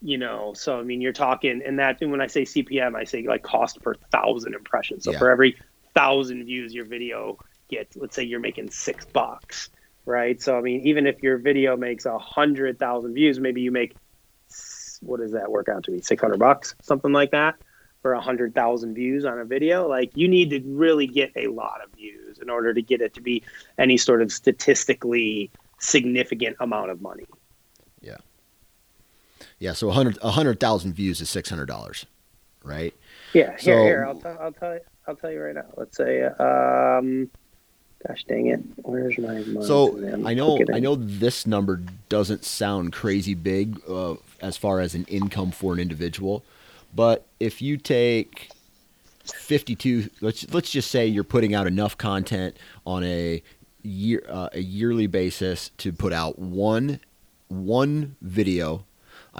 B: you know so i mean you're talking and that and when i say cpm i say like cost per thousand impressions so
A: Yeah.
B: for every thousand views your video gets let's say you're making six bucks right so i mean even if your video makes a hundred thousand views maybe you make what does that work out to be 600 bucks something like that for a hundred thousand views on a video like you need to really get a lot of views in order to get it to be any sort of statistically significant amount of money
A: Yeah. Yeah. So a hundred, a hundred thousand views is $600, right?
B: Yeah, here,
A: So-
B: here. I'll, t- I'll tell you. I'll tell you right now. Let's say, um, gosh dang it, where's my month?
A: So
B: Man,
A: I know I know this number doesn't sound crazy big uh, as far as an income for an individual, but if you take 52 let's let's just say you're putting out enough content on a year uh, a yearly basis to put out one one video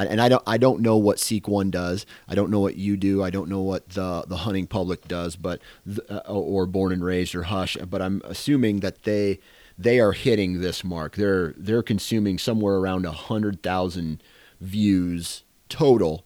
A: and I don't I don't know what Seek One does. I don't know what you do. I don't know what the the hunting public does, but th- uh, or Born and Raised or Hush. But I'm assuming that they they are hitting this mark. They're they're consuming somewhere around a hundred thousand views total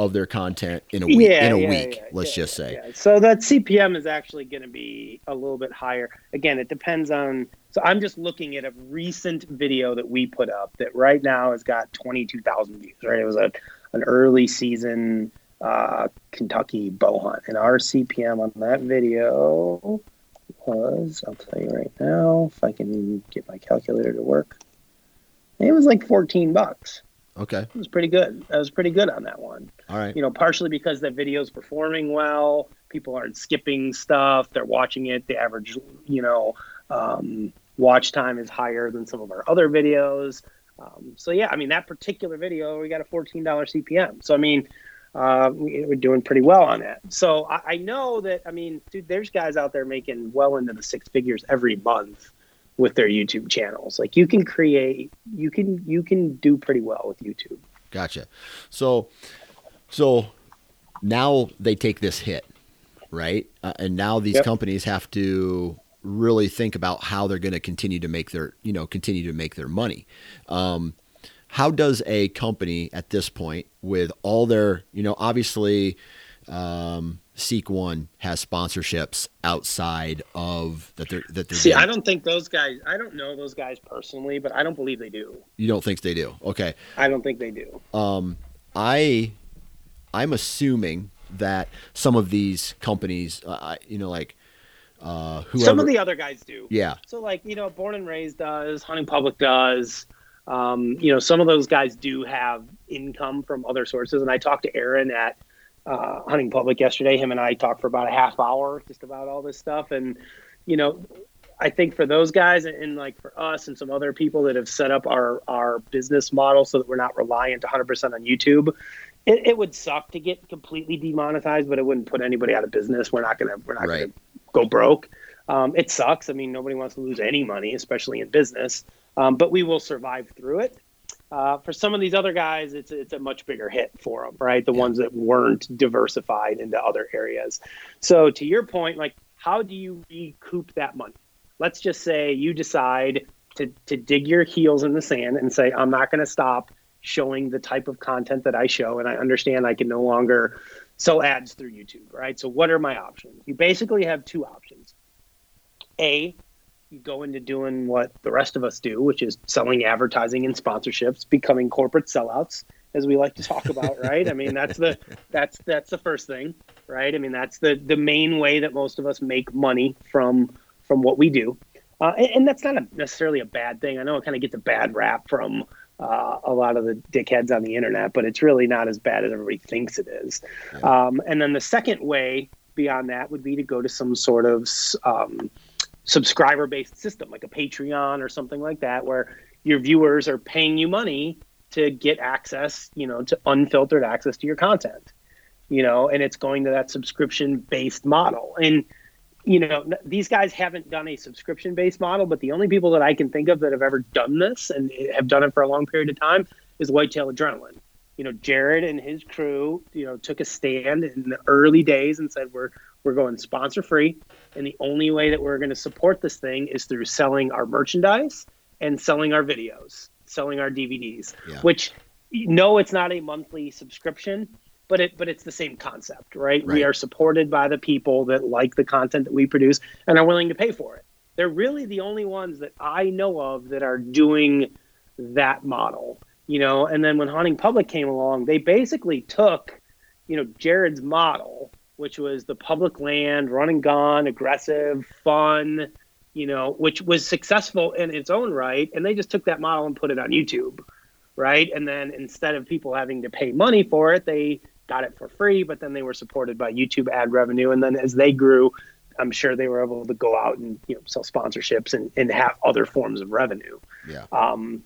A: of their content in a week. in a
B: yeah,
A: week,
B: yeah,
A: let's
B: yeah,
A: just say.
B: yeah. So that CPM is actually going to be a little bit higher. Again, it depends on. So I'm just looking at a recent video that we put up that right now has got 22,000 views. Right, it was a an early season uh, Kentucky bow hunt, and our CPM on that video was I'll tell you right now if I can get my calculator to work. It was like 14 bucks.
A: Okay,
B: It was pretty good. I was pretty good on that one
A: all right.
B: you know, partially because the video's performing well. People aren't skipping stuff. They're watching it. The average, you know, um, watch time is higher than some of our other videos. Um, so yeah, I mean that particular video, we got a fourteen dollar CPM. So I mean, uh, we, we're doing pretty well on that. So I, I know that. I mean, dude, there's guys out there making well into the six figures every month with their YouTube channels. Like you can create, you can you can do pretty well with YouTube.
A: Gotcha. So, so now they take this hit, right? Uh, and now these
B: Yep.
A: companies have to really think about how they're going to continue to make their, you know, continue to make their money. Um, how does a company at this point, with all their, you know, obviously, um, Seek One has sponsorships outside of that they're that they're.
B: See, I don't think those guys. I don't know those guys personally, but I don't believe they do.
A: You don't think they do? Okay.
B: I don't think they do.
A: um, I I'm assuming that some of these companies, uh, you know, like Uh, whoever.
B: Some of the other guys do.
A: Yeah.
B: So like you know, Born and Raised does, Hunting Public does. Um, you know, some of those guys do have income from other sources. And I talked to Aaron at uh, Hunting Public yesterday. Him and I talked for about a half hour just about all this stuff. And you know, I think for those guys and, like for us and some other people that have set up our our business model so that we're not reliant 100% on YouTube, it, it would suck to get completely demonetized, but it wouldn't put anybody out of business. We're not gonna we're not
A: Right.
B: gonna go broke. Um, it sucks. I mean, nobody wants to lose any money, especially in business. Um, but we will survive through it. Uh, for some of these other guys, it's it's a much bigger hit for them, right? The
A: Yeah.
B: ones that weren't diversified into other areas. So to your point, like, how do you recoup that money? Let's just say you decide to to dig your heels in the sand and say, I'm not going to stop showing the type of content that I show, and I understand I can no longer sell ads through YouTube, right? So what are my options? You basically have two options. A, you go into doing what the rest of us do, which is selling advertising and sponsorships, becoming corporate sellouts, as we like to talk about, [LAUGHS] right? I mean, that's the that's that's the first thing, right? I mean, that's the the main way that most of us make money from from what we do, uh, and, and that's not a, necessarily a bad thing. I know it kind of gets a bad rap from uh, a lot of the dickheads on the internet, but it's really not as bad as everybody thinks it is. Um, and then the second way beyond that would be to go to some sort of um, subscriber based system like a Patreon or something like that, where your viewers are paying you money to get access, you know, to unfiltered access to your content, you know, and it's going to that subscription based model. And, you know, these guys haven't done a subscription based model, but the only people that I can think of that have ever done this and have done it for a long period of time is Whitetail Adrenaline. You know, Jared and his crew, you know, took a stand in the early days and said, we're, we're going sponsor free. And the only way that we're going to support this thing is through selling our merchandise and selling our videos, selling our DVDs,
A: Yeah.
B: which no, it's not a monthly subscription, but it but it's the same concept, right?
A: Right.
B: We are supported by the people that like the content that we produce and are willing to pay for it. They're really the only ones that I know of that are doing that model, you know. And then when Hunting Public came along, they basically took, you know, Jared's model, which was the public land, run and gun, aggressive, fun, you know, which was successful in its own right, and they just took that model and put it on YouTube, right? And then instead of people having to pay money for it, they got it for free, but then they were supported by YouTube ad revenue, and then as they grew, I'm sure they were able to go out and you know sell sponsorships and, and have other forms of revenue.
A: Yeah.
B: Um,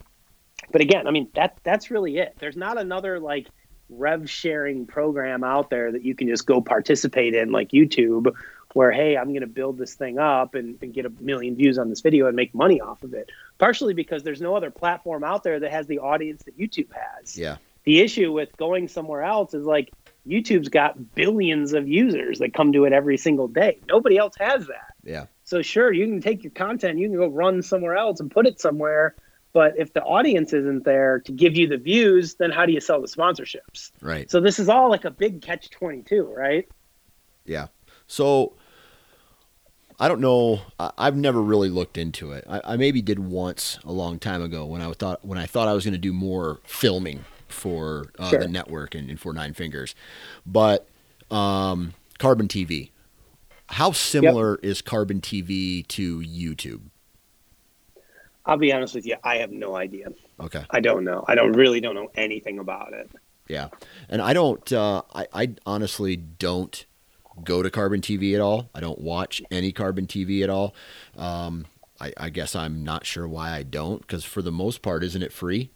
B: but again, I mean that that's really it. There's not another like rev sharing program out there that you can just go participate in like YouTube where hey i'm going to build this thing up and, and get a million views on this video and make money off of it partially because there's no other platform out there that has the audience that youtube has
A: Yeah.
B: the issue with going somewhere else is like youtube's got billions of users that come to it every single day nobody else has that
A: Yeah.
B: so sure, you can take your content, you can go run somewhere else and put it somewhere. But if the audience isn't there to give you the views, then how do you sell the sponsorships?
A: Right.
B: So this is all like a big catch twenty two, right?
A: Yeah. So I don't know. I've never really looked into it. I, I maybe did once a long time ago when I thought when I thought I was going to do more filming for uh,
B: Sure.
A: the network and, and for Nine Fingers, but um, Carbon TV. How similar is Carbon TV to YouTube?
B: I'll be honest with you, I have no idea.
A: Okay.
B: I don't know. I don't really don't know anything about it.
A: Yeah, and I don't. Uh, I, I honestly don't go to Carbon TV at all. I don't watch any Carbon TV at all. Um, I, I guess I'm not sure why I don't, because for the most part, isn't it free?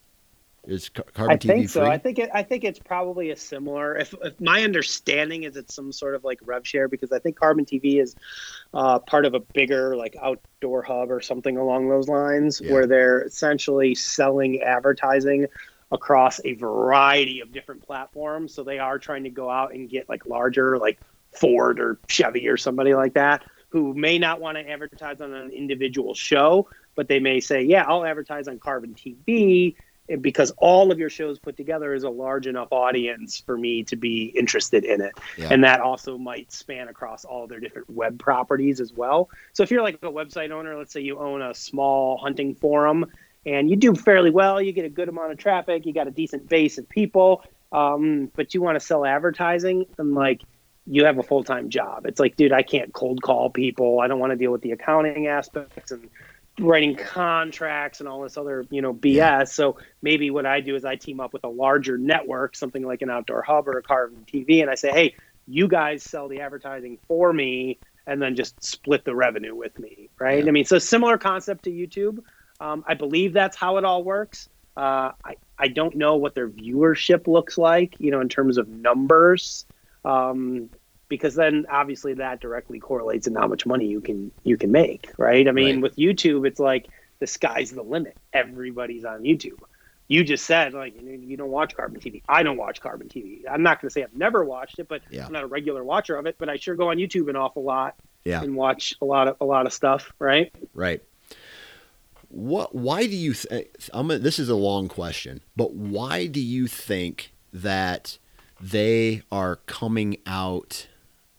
A: Is Carbon
B: I
A: TV
B: think so.
A: free?
B: I think it, I think it's probably a similar. If, if my understanding is, it's some sort of like rev share because I think Carbon TV is uh, part of a bigger like outdoor hub or something along those lines,
A: Yeah.
B: where they're essentially selling advertising across a variety of different platforms. So they are trying to go out and get like larger, like Ford or Chevy or somebody like that, who may not want to advertise on an individual show, but they may say, "Yeah, I'll advertise on Carbon TV." And because all of your shows put together is a large enough audience for me to be interested in it.
A: Yeah.
B: And that also might span across all their different web properties as well. So if you're like a website owner, let's say you own a small hunting forum and you do fairly well, you get a good amount of traffic, you got a decent base of people, um, but you want to sell advertising and like you have a full time job. It's like, dude, I can't cold call people. I don't want to deal with the accounting aspects and writing contracts and all this other, you know, BS. Yeah. So maybe what I do is I team up with a larger network, something like an outdoor hub or a Carbon TV, and I say, hey, you guys sell the advertising for me and then just split the revenue with me, right? Yeah. I mean, so similar concept to YouTube. Um, I believe that's how it all works. Uh, I, I don't know what their viewership looks like, you know, in terms of numbers, um, because then obviously that directly correlates in how much money you can you can make, right? I mean, right. with YouTube, it's like the sky's the limit. Everybody's on YouTube. You just said like you don't watch Carbon TV. I don't watch Carbon TV. I'm not going to say I've never watched it, but yeah. I'm not a regular watcher of it. But I sure go on YouTube an awful lot yeah. and watch a lot of a lot of stuff, right?
A: Right. What? Why do you? Th- I'm. A, this is a long question, but why do you think that they are coming out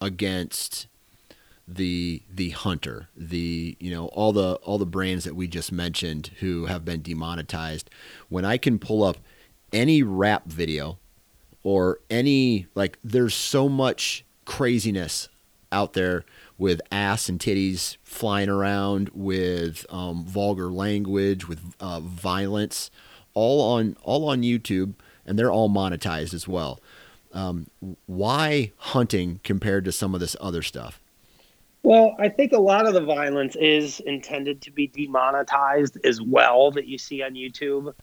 A: against the the hunter, the you know all the all the brands that we just mentioned who have been demonetized? When I can pull up any rap video or any like, there's so much craziness out there with ass and titties flying around, with um, vulgar language, with uh, violence, all on all on YouTube, and they're all monetized as well. Um, why hunting compared to some of this other stuff?
B: Well, I think a lot of the violence is intended to be demonetized as well that you see on YouTube.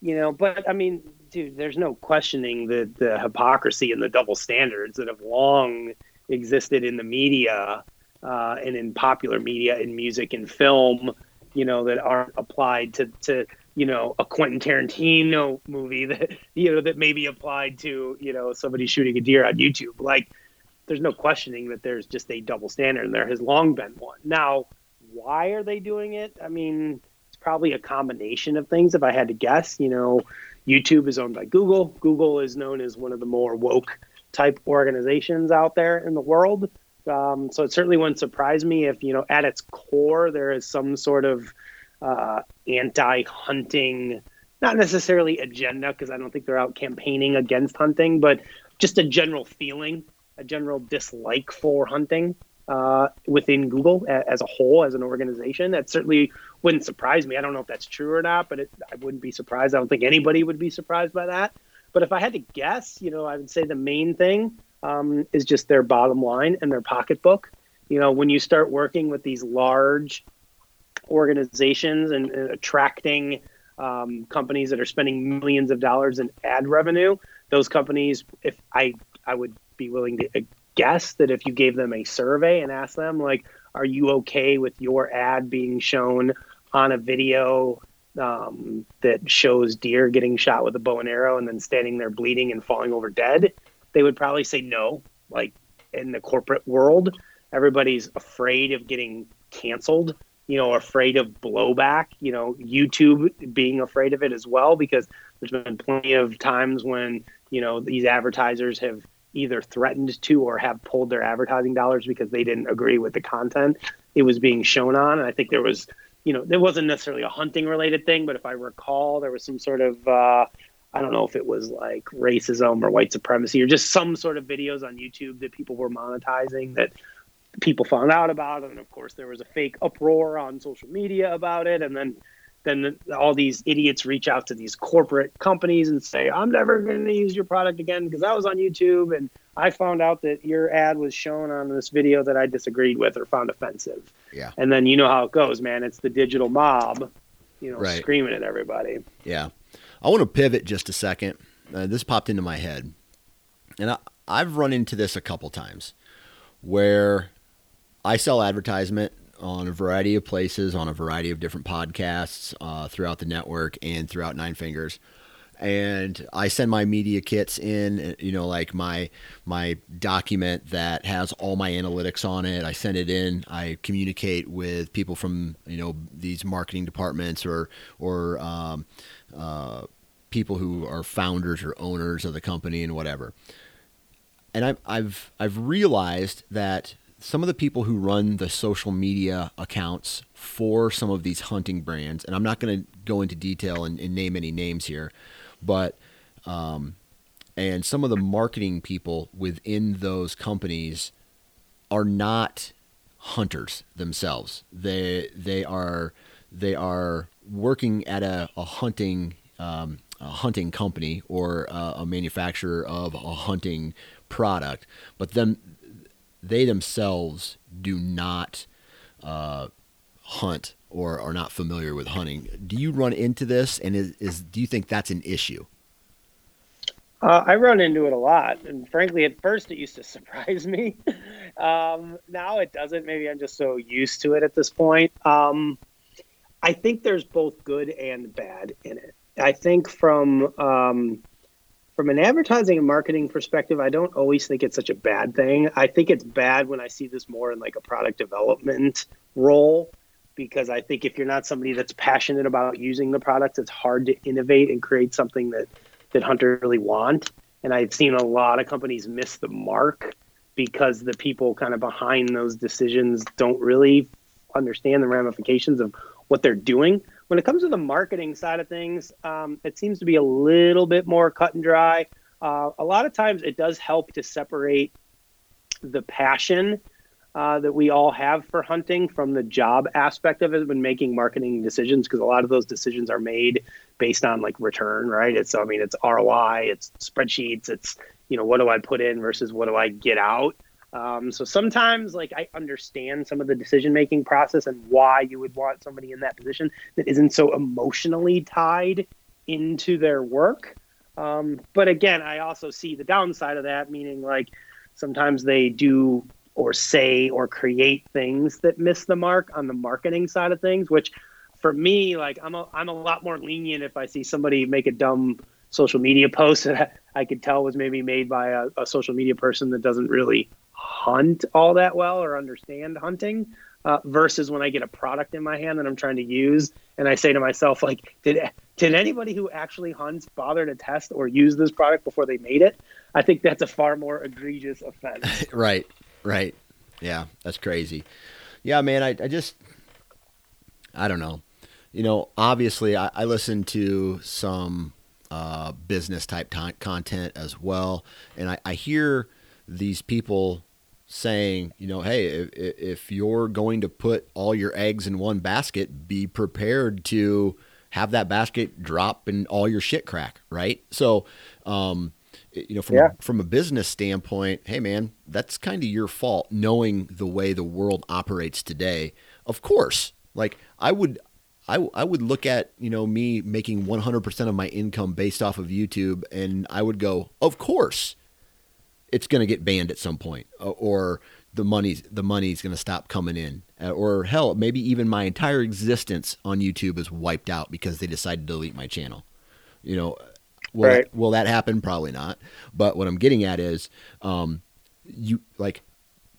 B: You know, but I mean, dude, there's no questioning the the hypocrisy and the double standards that have long existed in the media uh, and in popular media, in music and film, you know, that aren't applied to, to you know a Quentin Tarantino movie that you know that may be applied to you know somebody shooting a deer on YouTube. Like, there's no questioning that there's just a double standard, and there has long been one. Now, why are they doing it? I mean, it's probably a combination of things. If I had to guess, you know, YouTube is owned by Google. Google is known as one of the more woke type organizations out there in the world. Um, so it certainly wouldn't surprise me if, you know, at its core, there is some sort of uh, anti hunting, not necessarily agenda, because I don't think they're out campaigning against hunting, but just a general feeling, a general dislike for hunting uh, within Google as a whole, as an organization. That certainly wouldn't surprise me. I don't know if that's true or not, but it, I wouldn't be surprised. I don't think anybody would be surprised by that. But if I had to guess, you know, I would say the main thing um, is just their bottom line and their pocketbook. You know, when you start working with these large organizations and, attracting um, companies that are spending millions of dollars in ad revenue, those companies, if I, I would be willing to guess that if you gave them a survey and asked them, like, are you okay with your ad being shown on a video um, that shows deer getting shot with a bow and arrow and then standing there bleeding and falling over dead? they would probably say no. Like in the corporate world, everybody's afraid of getting canceled, you know, afraid of blowback, you know, YouTube being afraid of it as well, because there's been plenty of times when, you know, these advertisers have either threatened to or have pulled their advertising dollars because they didn't agree with the content it was being shown on. And I think there was, you know, there wasn't necessarily a hunting related thing, but if I recall, there was some sort of, uh, I don't know if it was like racism or white supremacy or just some sort of videos on YouTube that people were monetizing that people found out about. it And of course, there was a fake uproar on social media about it. And then then all these idiots reach out to these corporate companies and say, I'm never going to use your product again because I was on YouTube and I found out that your ad was shown on this video that I disagreed with or found offensive.
A: Yeah.
B: And then you know how it goes, man. It's the digital mob, you know, right. screaming at everybody.
A: Yeah. I want to pivot just a second. Uh, this popped into my head, and I, I've run into this a couple times where I sell advertisement on a variety of places, on a variety of different podcasts uh, throughout the network and throughout Nine Fingers. And I send my media kits in, you know, like my my document that has all my analytics on it. I send it in. I communicate with people from you know these marketing departments or or um, uh, people who are founders or owners of the company and whatever. And I've, I've, I've realized that some of the people who run the social media accounts for some of these hunting brands, and I'm not going to go into detail and, and, name any names here, but um, and some of the marketing people within those companies are not hunters themselves. They they are they are working at a, a hunting um, a hunting company or a, a manufacturer of a hunting product, but them they themselves do not uh, hunt or are not familiar with hunting. Do you run into this, and is, is do you think that's an issue?
B: Uh, I run into it a lot, and frankly, at first it used to [LAUGHS] surprise me. um, now it doesn't. Maybe I'm just so used to it at this point. Um, I think there's both good and bad in it. I think from um, from an advertising and marketing perspective, I don't always think it's such a bad thing. I think it's bad when I see this more in like a product development role because I think if you're not somebody that's passionate about using the product, it's hard to innovate and create something that that hunters really want. And I've seen a lot of companies miss the mark because the people kind of behind those decisions don't really understand the ramifications of what they're doing. When it comes to the marketing side of things, um, it seems to be a little bit more cut and dry. Uh, a lot of times it does help to separate the passion uh, that we all have for hunting from the job aspect of it when making marketing decisions because a lot of those decisions are made based on like return right it's i mean it's roi it's spreadsheets it's you know what do i put in versus what do i get out um, so sometimes like i understand some of the decision making process and why you would want somebody in that position that isn't so emotionally tied into their work. Um, but again i also see the downside of that meaning like sometimes they do or say or create things that miss the mark on the marketing side of things which for me like i'm a, I'm a lot more lenient if i see somebody make a dumb social media [LAUGHS] post that i could tell was maybe made by a, a social media person that doesn't really hunt all that well or understand hunting uh, versus when i get a product in my hand that i'm trying to use and i say to myself like did did anybody who actually hunts bother to test or use this product before they made it i think that's a far more egregious offense [LAUGHS]
A: right Right. Yeah, that's crazy. Yeah, man, I, I just, I don't know. You know, obviously, I, I listen to some uh, business type t- content as well, and I, I hear these people saying, you know, hey, if, if you're going to put all your eggs in one basket, be prepared to have that basket drop and all your shit crack, right? So, um, you know from yeah. from a business standpoint hey man that's kind of your fault knowing the way the world operates today of course like i would I, I would look at you know me making 100% of my income based off of youtube and i would go of course it's going to get banned at some point or the money's the money's going to stop coming in uh, or hell maybe even my entire existence on youtube is wiped out because they decided to delete my channel you know Will, right. that, will that happen? Probably not. But what I'm getting at is, um, you like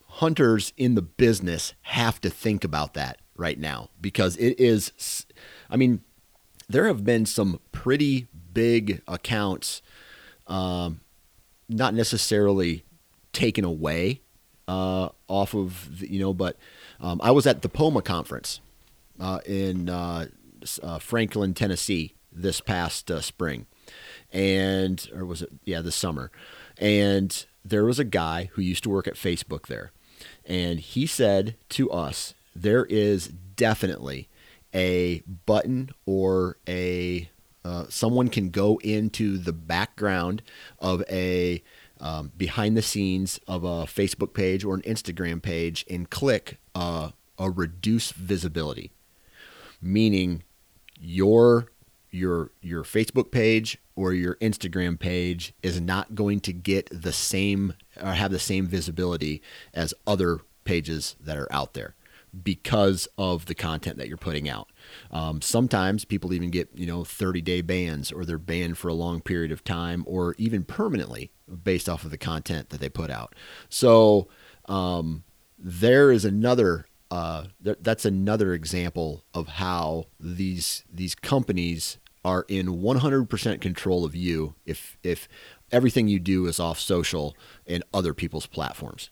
A: hunters in the business have to think about that right now because it is. I mean, there have been some pretty big accounts, um, not necessarily taken away uh, off of the, you know, but um, I was at the POMA conference uh, in uh, uh Franklin, Tennessee this past uh, spring. And or was it yeah this summer. And there was a guy who used to work at facebook there. And he said to us there is definitely a button or a uh, someone can go into the background of a um, behind the scenes of a Facebook page or an Instagram page and click uh, a reduce visibility, meaning your your your Facebook page or your Instagram page is not going to get the same or have the same visibility as other pages that are out there because of the content that you're putting out. Um, sometimes people even get you know 30 day bans or they're banned for a long period of time or even permanently based off of the content that they put out. So um, there is another uh, th- that's another example of how these these companies are in 100% control of you if if everything you do is off social and other people's platforms.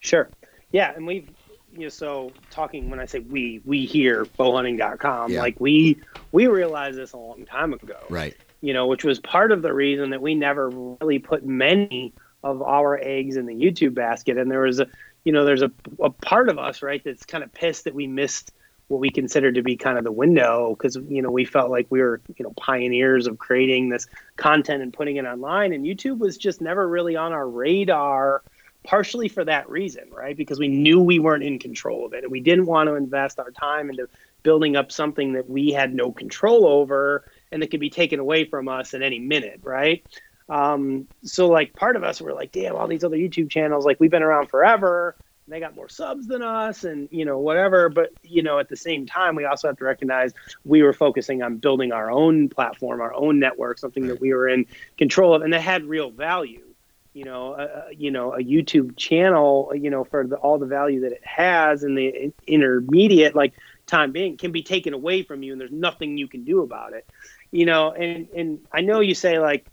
B: Sure. Yeah, and we've you know, so talking when I say we, we here bowhunting.com, yeah. like we we realized this a long time ago.
A: Right.
B: you know, which was part of the reason that we never really put many of our eggs in the YouTube basket. And there was a, you know, there's a, a part of us, right, that's kind of pissed that we missed what we considered to be kind of the window because you know we felt like we were you know pioneers of creating this content and putting it online and youtube was just never really on our radar partially for that reason right? Because we knew we weren't in control of it and we didn't want to invest our time into building up something that we had no control over and that could be taken away from us at any minute right? Um, so like part of us were like damn all these other youtube channels like we've been around forever. They got more subs than us and you know whatever. But you know at the same time we also have to recognize we were focusing on building our own platform our own network something that we were in control of and that had real value you know uh, you know a youtube channel you know for the, all the value that it has in the intermediate like time being can be taken away from you and there's nothing you can do about it you know and and i know you say like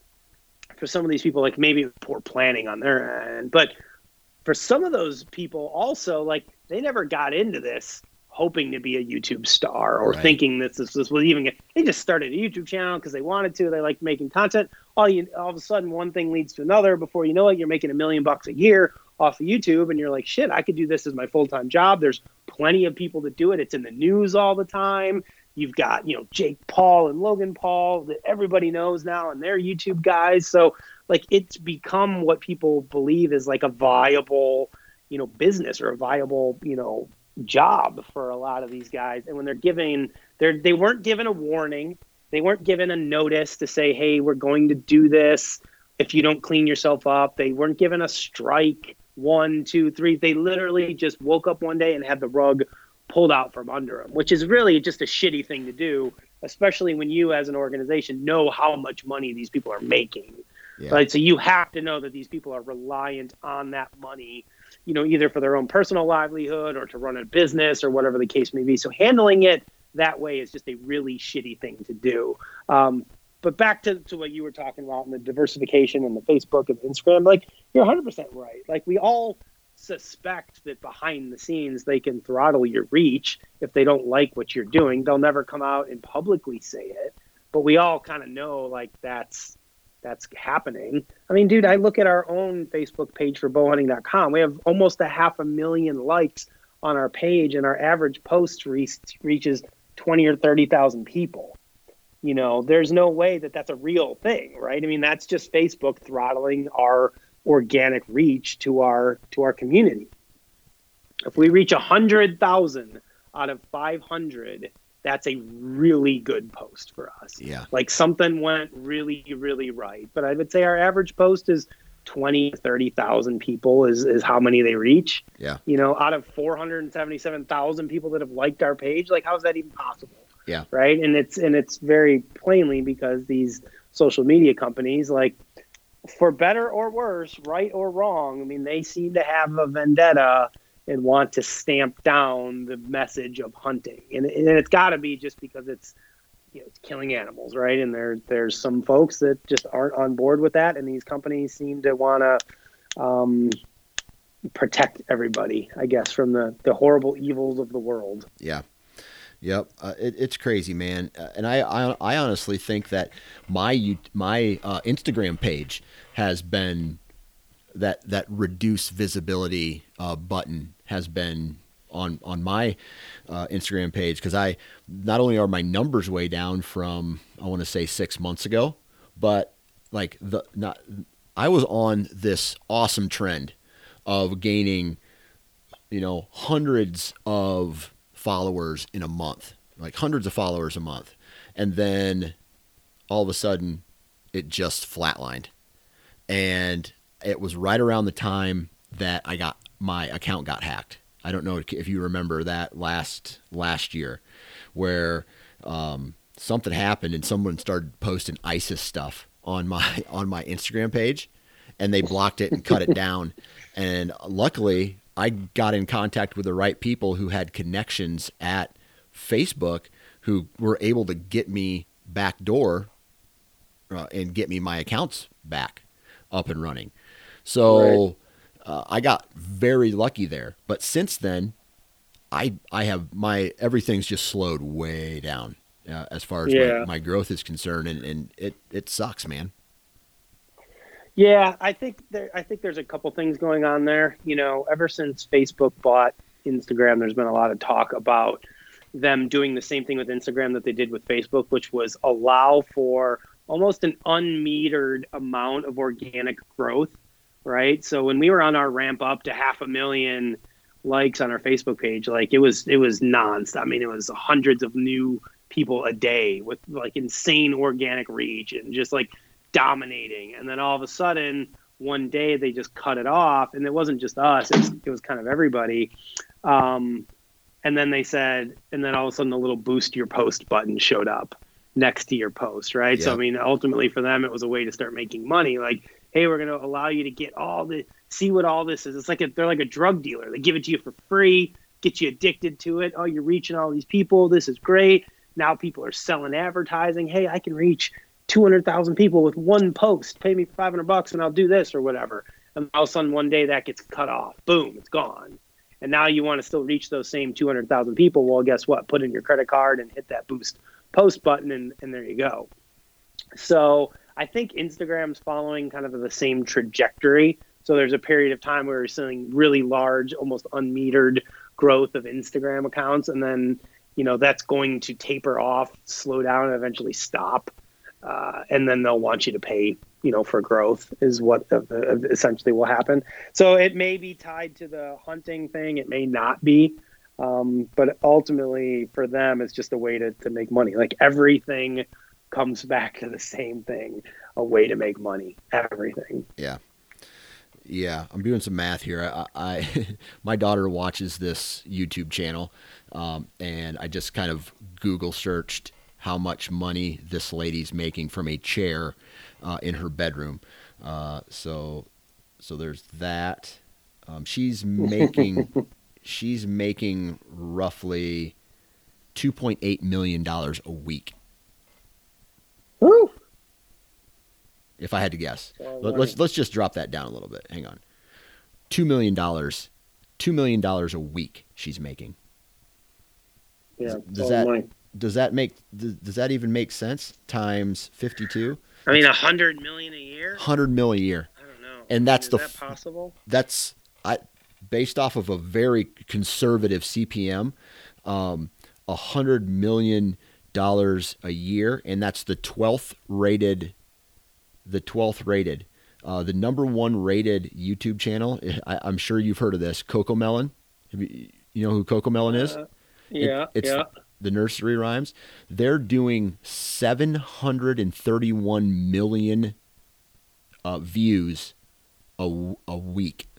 B: for some of these people like maybe poor planning on their end but for some of those people also like they never got into this hoping to be a YouTube star or right. thinking that this, this was even they just started a YouTube channel because they wanted to they liked making content all you all of a sudden one thing leads to another. Before you know it you're making a million bucks a year off of YouTube and you're like shit I could do this as my full-time job. There's plenty of people that do it. It's in the news all the time. You've got you know Jake Paul and Logan Paul that everybody knows now and they're YouTube guys. So like it's become what people believe is like a viable you know business or a viable you know job for a lot of these guys. And when they're giving they're they weren't given a warning they weren't given a notice to say hey we're going to do this if you don't clean yourself up they weren't given a strike one two three they literally just woke up one day and had the rug pulled out from under them which is really just a shitty thing to do especially when you as an organization know how much money these people are making yeah. Right. So you have to know that these people are reliant on that money, you know, either for their own personal livelihood or to run a business or whatever the case may be. So handling it that way is just a really shitty thing to do. Um, but back to, to what you were talking about and the diversification and the Facebook and Instagram, like you're 100% right. Like we all suspect that behind the scenes they can throttle your reach if they don't like what you're doing. They'll never come out and publicly say it, but we all kind of know like that's that's happening. I mean, dude, I look at our own Facebook page for bowhunting.com. We have almost a half a million likes on our page, and our average post re- reaches 20 or 30,000 people. You know, there's no way that that's a real thing, right? I mean, that's just Facebook throttling our organic reach to our to our community. If we reach 100,000 out of 500 that's a really good post for us.
A: Yeah.
B: Like something went really, really right. But I would say our average post is 20, 30,000 people is, is how many they reach.
A: Yeah.
B: You know, out of 477,000 people that have liked our page, like how is that even possible?
A: Yeah.
B: Right. And it's, and it's very plainly because these social media companies, like for better or worse, right or wrong, I mean, they seem to have a vendetta and want to stamp down the message of hunting. And, and it's got to be just because it's you know it's killing animals, right? And there there's some folks that just aren't on board with that, and these companies seem to want to um, protect everybody, I guess, from the the horrible evils of the world.
A: Yeah. Yep, uh, it, it's crazy, man. Uh, and I, I, I honestly think that my my uh, Instagram page has been that that reduce visibility uh, button has been on on my uh, Instagram page because I not only are my numbers way down from I want to say six months ago, but like the not I was on this awesome trend of gaining, you know, hundreds of followers in a month, like hundreds of followers a month, and then all of a sudden it just flatlined, and it was right around the time that I got my account got hacked. I don't know if you remember that last last year, where um, something happened and someone started posting ISIS stuff on my [LAUGHS] on my Instagram page, and they blocked it and cut it down. And luckily, I got in contact with the right people who had connections at Facebook who were able to get me back door uh, and get me my accounts back up and running. So. Right uh, I got very lucky there. But since then, I I have my everything's just slowed way down. uh, as far as
B: Yeah.
A: my, my growth is concerned, and, and it it sucks, man.
B: Yeah, I think there. I think there's a couple things going on there. You know, ever since Facebook bought Instagram, there's been a lot of talk about them doing the same thing with Instagram that they did with Facebook, which was allow for almost an unmetered amount of organic growth, right? So when we were on our ramp up to half a million likes on our Facebook page, like it was it was nonstop. I mean, it was hundreds of new people a day with like insane organic reach and just like dominating. And then all of a sudden, one day they just cut it off, and it wasn't just us; it was, it was kind of everybody. Um, and then they said, and then all of a sudden, the little boost your post button showed up next to your post, right? So I mean, ultimately for them, it was a way to start making money. Like, hey, we're going to allow you to get all the see what all this is. It's like a, they're like a drug dealer. They give it to you for free, get you addicted to it. Oh, you're reaching all these people. This is great. Now people are selling advertising. Hey, I can reach 200,000 people with one post. Pay me 500 bucks and I'll do this or whatever. And all of a sudden, one day that gets cut off. Boom, it's gone. And now you want to still reach those same 200,000 people. Well, guess what? Put in your credit card and hit that boost post button, and, and there you go. So I think Instagram's following kind of the same trajectory. So there's a period of time where we're seeing really large, almost unmetered growth of Instagram accounts, and then you know that's going to taper off, slow down, and eventually stop. Uh, and then they'll want you to pay, you know, for growth is what uh, uh, essentially will happen. So it may be tied to the hunting thing, it may not be, um, but ultimately for them, it's just a way to to make money. Like everything comes back to the same thing, a way to make money. Everything.
A: Yeah. Yeah, I'm doing some math here. I, I [LAUGHS] my daughter watches this YouTube channel, um, and I just kind of Google searched how much money this lady's making from a chair uh, in her bedroom. Uh, so, so there's that. Um, she's [LAUGHS] making she's making roughly two point eight million dollars a week,
B: Woo!
A: if I had to guess.
B: Well,
A: Let, let's let's just drop that down a little bit. Hang on. Two million dollars, two million dollars a week she's making.
B: Yeah.
A: Does that-
B: money.
A: Does that make does, does that even make sense? Times fifty two,
B: I mean, a hundred million a year.
A: Hundred million a year.
B: I don't know.
A: And that's
B: is
A: the
B: that possible.
A: That's I based off of a very conservative CPM, um, a hundred million dollars a year, and that's the twelfth rated, the twelfth rated, uh, the number one rated YouTube channel. I, I'm sure you've heard of this, Cocomelon. Have you, you know who Cocomelon is?
B: Uh, yeah.
A: it's-
B: yeah.
A: the nursery rhymes, they're doing 731 million uh, views a, a week.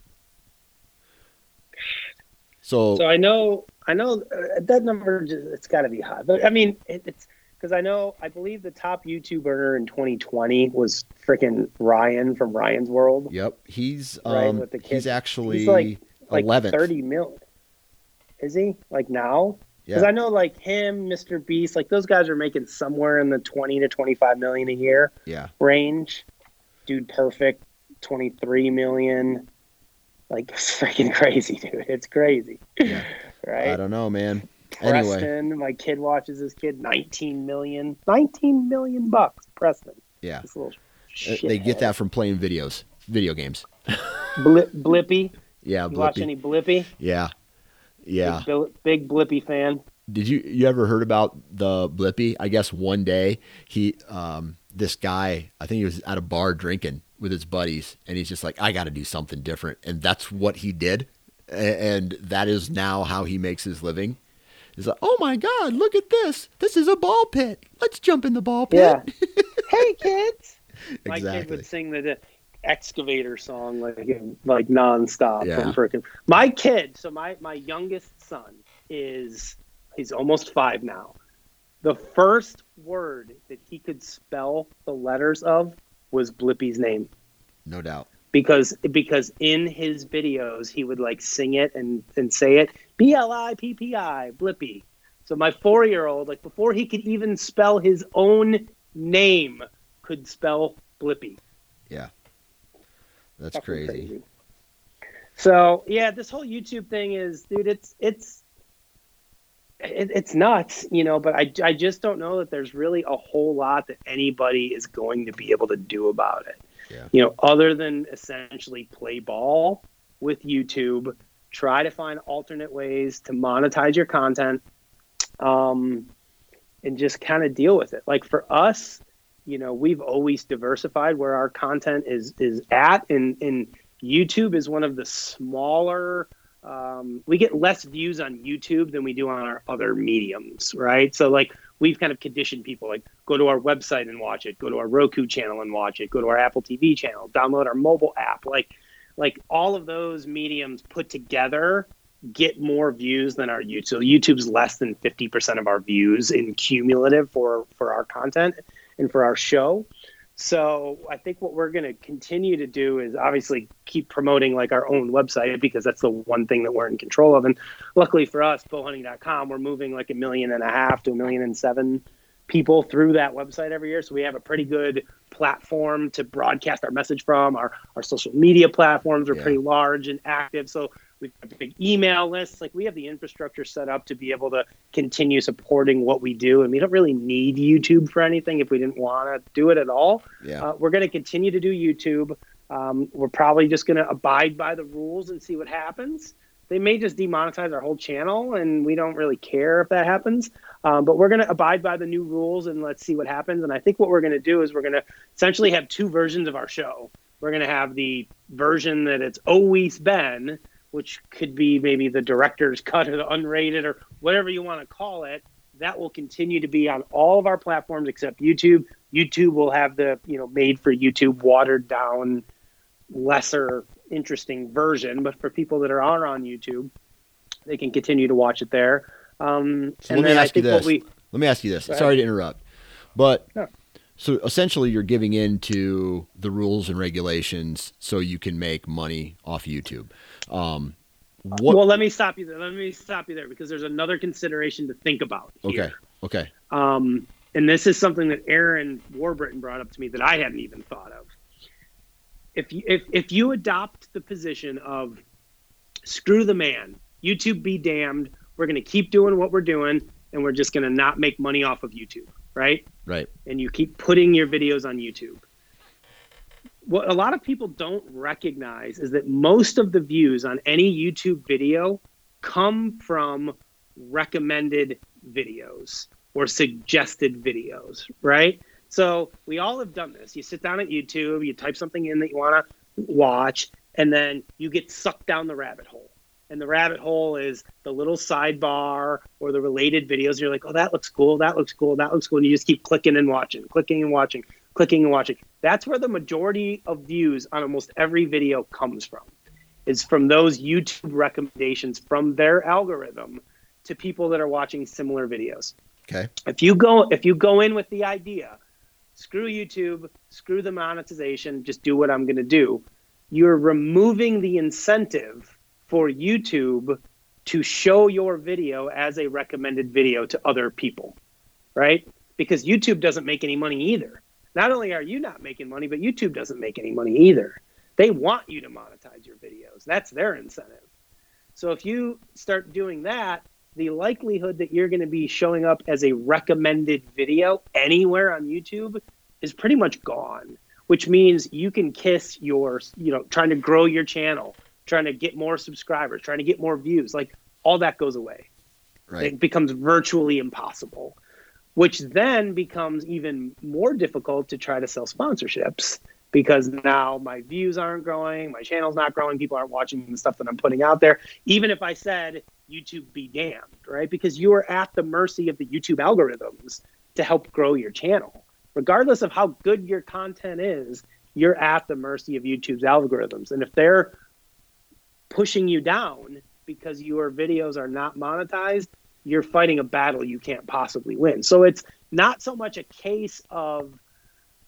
A: So,
B: So I know, I know uh, that number. It's got to be high, but I mean, it, it's because I know, I believe the top YouTube earner in 2020 was freaking Ryan from Ryan's World.
A: yep, he's
B: Right,
A: um,
B: with the
A: he's actually
B: He's like- Like
A: 11th.
B: 30 mil. Is he like now? Because
A: yeah,
B: I know like him, Mr. Beast, like those guys are making somewhere in the 20 to 25 million a year
A: yeah,
B: range. Dude, perfect, 23 million. Like [LAUGHS] it's freaking crazy, dude. It's crazy.
A: Yeah. [LAUGHS] I don't know, man. Anyway,
B: Preston, my kid watches this kid 19 million. 19 million bucks, Preston.
A: yeah, Uh, they get that from playing videos, video games. [LAUGHS]
B: Blip, Blippi.
A: Yeah,
B: You watch
A: Blippi.
B: any Blippi?
A: Yeah, yeah.
B: Big, big Blippi fan.
A: Did you you ever heard about the Blippi? I guess one day he um this guy, I think he was at a bar drinking with his buddies and he's just like I got to do something different and that's what he did. A- And that is now how he makes his living. He's like, "Oh my god, look at this. This is a ball pit. Let's jump in the ball pit."
B: Yeah. [LAUGHS] hey, kids. My kid would sing the, the excavator song like like nonstop
A: Yeah.
B: from freaking my kid. So my my youngest son is he's almost five now. The first word that he could spell the letters of was Blippi's name
A: No doubt.
B: Because because in his videos he would like sing it and and say it B L I P P I Blippi. So my four year old like before he could even spell his own name could spell Blippi.
A: Yeah, that's
B: Fucking
A: crazy.
B: So yeah, this whole YouTube thing is, dude. It's it's it, it's nuts, you know, but I, I just don't know that there's really a whole lot that anybody is going to be able to do about it.
A: Yeah.
B: You know, other than essentially play ball with YouTube, try to find alternate ways to monetize your content, um, and just kind of deal with it. Like for us, you know, we've always diversified where our content is is at, and and YouTube is one of the smaller um, we get less views on YouTube than we do on our other mediums, right? So like we've kind of conditioned people like go to our website and watch it, go to our Roku channel and watch it, go to our Apple TV channel, download our mobile app, like like all of those mediums put together get more views than our YouTube. So YouTube's less than 50% of our views in cumulative for for our content and for our show. So I think what we're going to continue to do is obviously keep promoting like our own website because that's the one thing that we're in control of. And luckily for us, bowhunting.com, we're moving like a million and a half to a million and seven people through that website every year. So we have a pretty good platform to broadcast our message from. Our our social media platforms are
A: Yeah.
B: pretty large and active. So we've got a big email list. Like we have the infrastructure set up to be able to continue supporting what we do. And we don't really need YouTube for anything if we didn't want to do it at all.
A: Yeah.
B: Uh, we're going to continue to do YouTube. Um, we're probably just going to abide by the rules and see what happens. They may just demonetize our whole channel, and we don't really care if that happens. Um, but we're going to abide by the new rules and let's see what happens. And I think what we're going to do is we're going to essentially have two versions of our show. We're going to have the version that it's always been, which could be maybe the director's [LAUGHS] cut or the unrated or whatever you want to call it. That will continue to be on all of our platforms except YouTube. YouTube will have the you know made for YouTube watered down, lesser interesting version. But for people that are on YouTube, they can continue to watch it there. Um,
A: So
B: and
A: let me
B: then I
A: ask you this.
B: we
A: Let me ask you this. Sorry to interrupt, but
B: No.
A: so essentially you're giving in to the rules and regulations so you can make money off YouTube. Um, what?
B: well, let me stop you there. Let me stop you there because there's another consideration to think about. Here.
A: okay. Okay.
B: Um, and this is something that Aaron Warburton brought up to me that I hadn't even thought of. If you, if, if you adopt the position of screw the man, YouTube be damned, we're going to keep doing what we're doing and we're just going to not make money off of YouTube, right?
A: Right.
B: and you keep putting your videos on YouTube. What a lot of people don't recognize is that most of the views on any YouTube video come from recommended videos or suggested videos, right? So we all have done this. You sit down at YouTube, you type something in that you want to watch, and then you get sucked down the rabbit hole. And the rabbit hole is the little sidebar or the related videos. You're like, oh, that looks cool. That looks cool. That looks cool. And you just keep clicking and watching, clicking and watching, clicking and watching. That's where the majority of views on almost every video comes from, is from those YouTube recommendations from their algorithm to people that are watching similar videos
A: Okay.
B: if you go if you go in with the idea screw youtube screw the monetization just do what i'm going to do you're removing the incentive for youtube to show your video as a recommended video to other people right because youtube doesn't make any money either not only are you not making money but youtube doesn't make any money either they want you to monetize your videos that's their incentive so if you start doing that the likelihood that you're going to be showing up as a recommended video anywhere on YouTube is pretty much gone, which means you can kiss your, you know, trying to grow your channel, trying to get more subscribers, trying to get more views. Like all that goes away.
A: Right.
B: It becomes virtually impossible, which then becomes even more difficult to try to sell sponsorships because now my views aren't growing, my channel's not growing, people aren't watching the stuff that I'm putting out there. Even if I said YouTube be damned, right? Because you are at the mercy of the YouTube algorithms to help grow your channel. Regardless of how good your content is, you're at the mercy of YouTube's algorithms. And if they're pushing you down because your videos are not monetized, you're fighting a battle you can't possibly win. So it's not so much a case of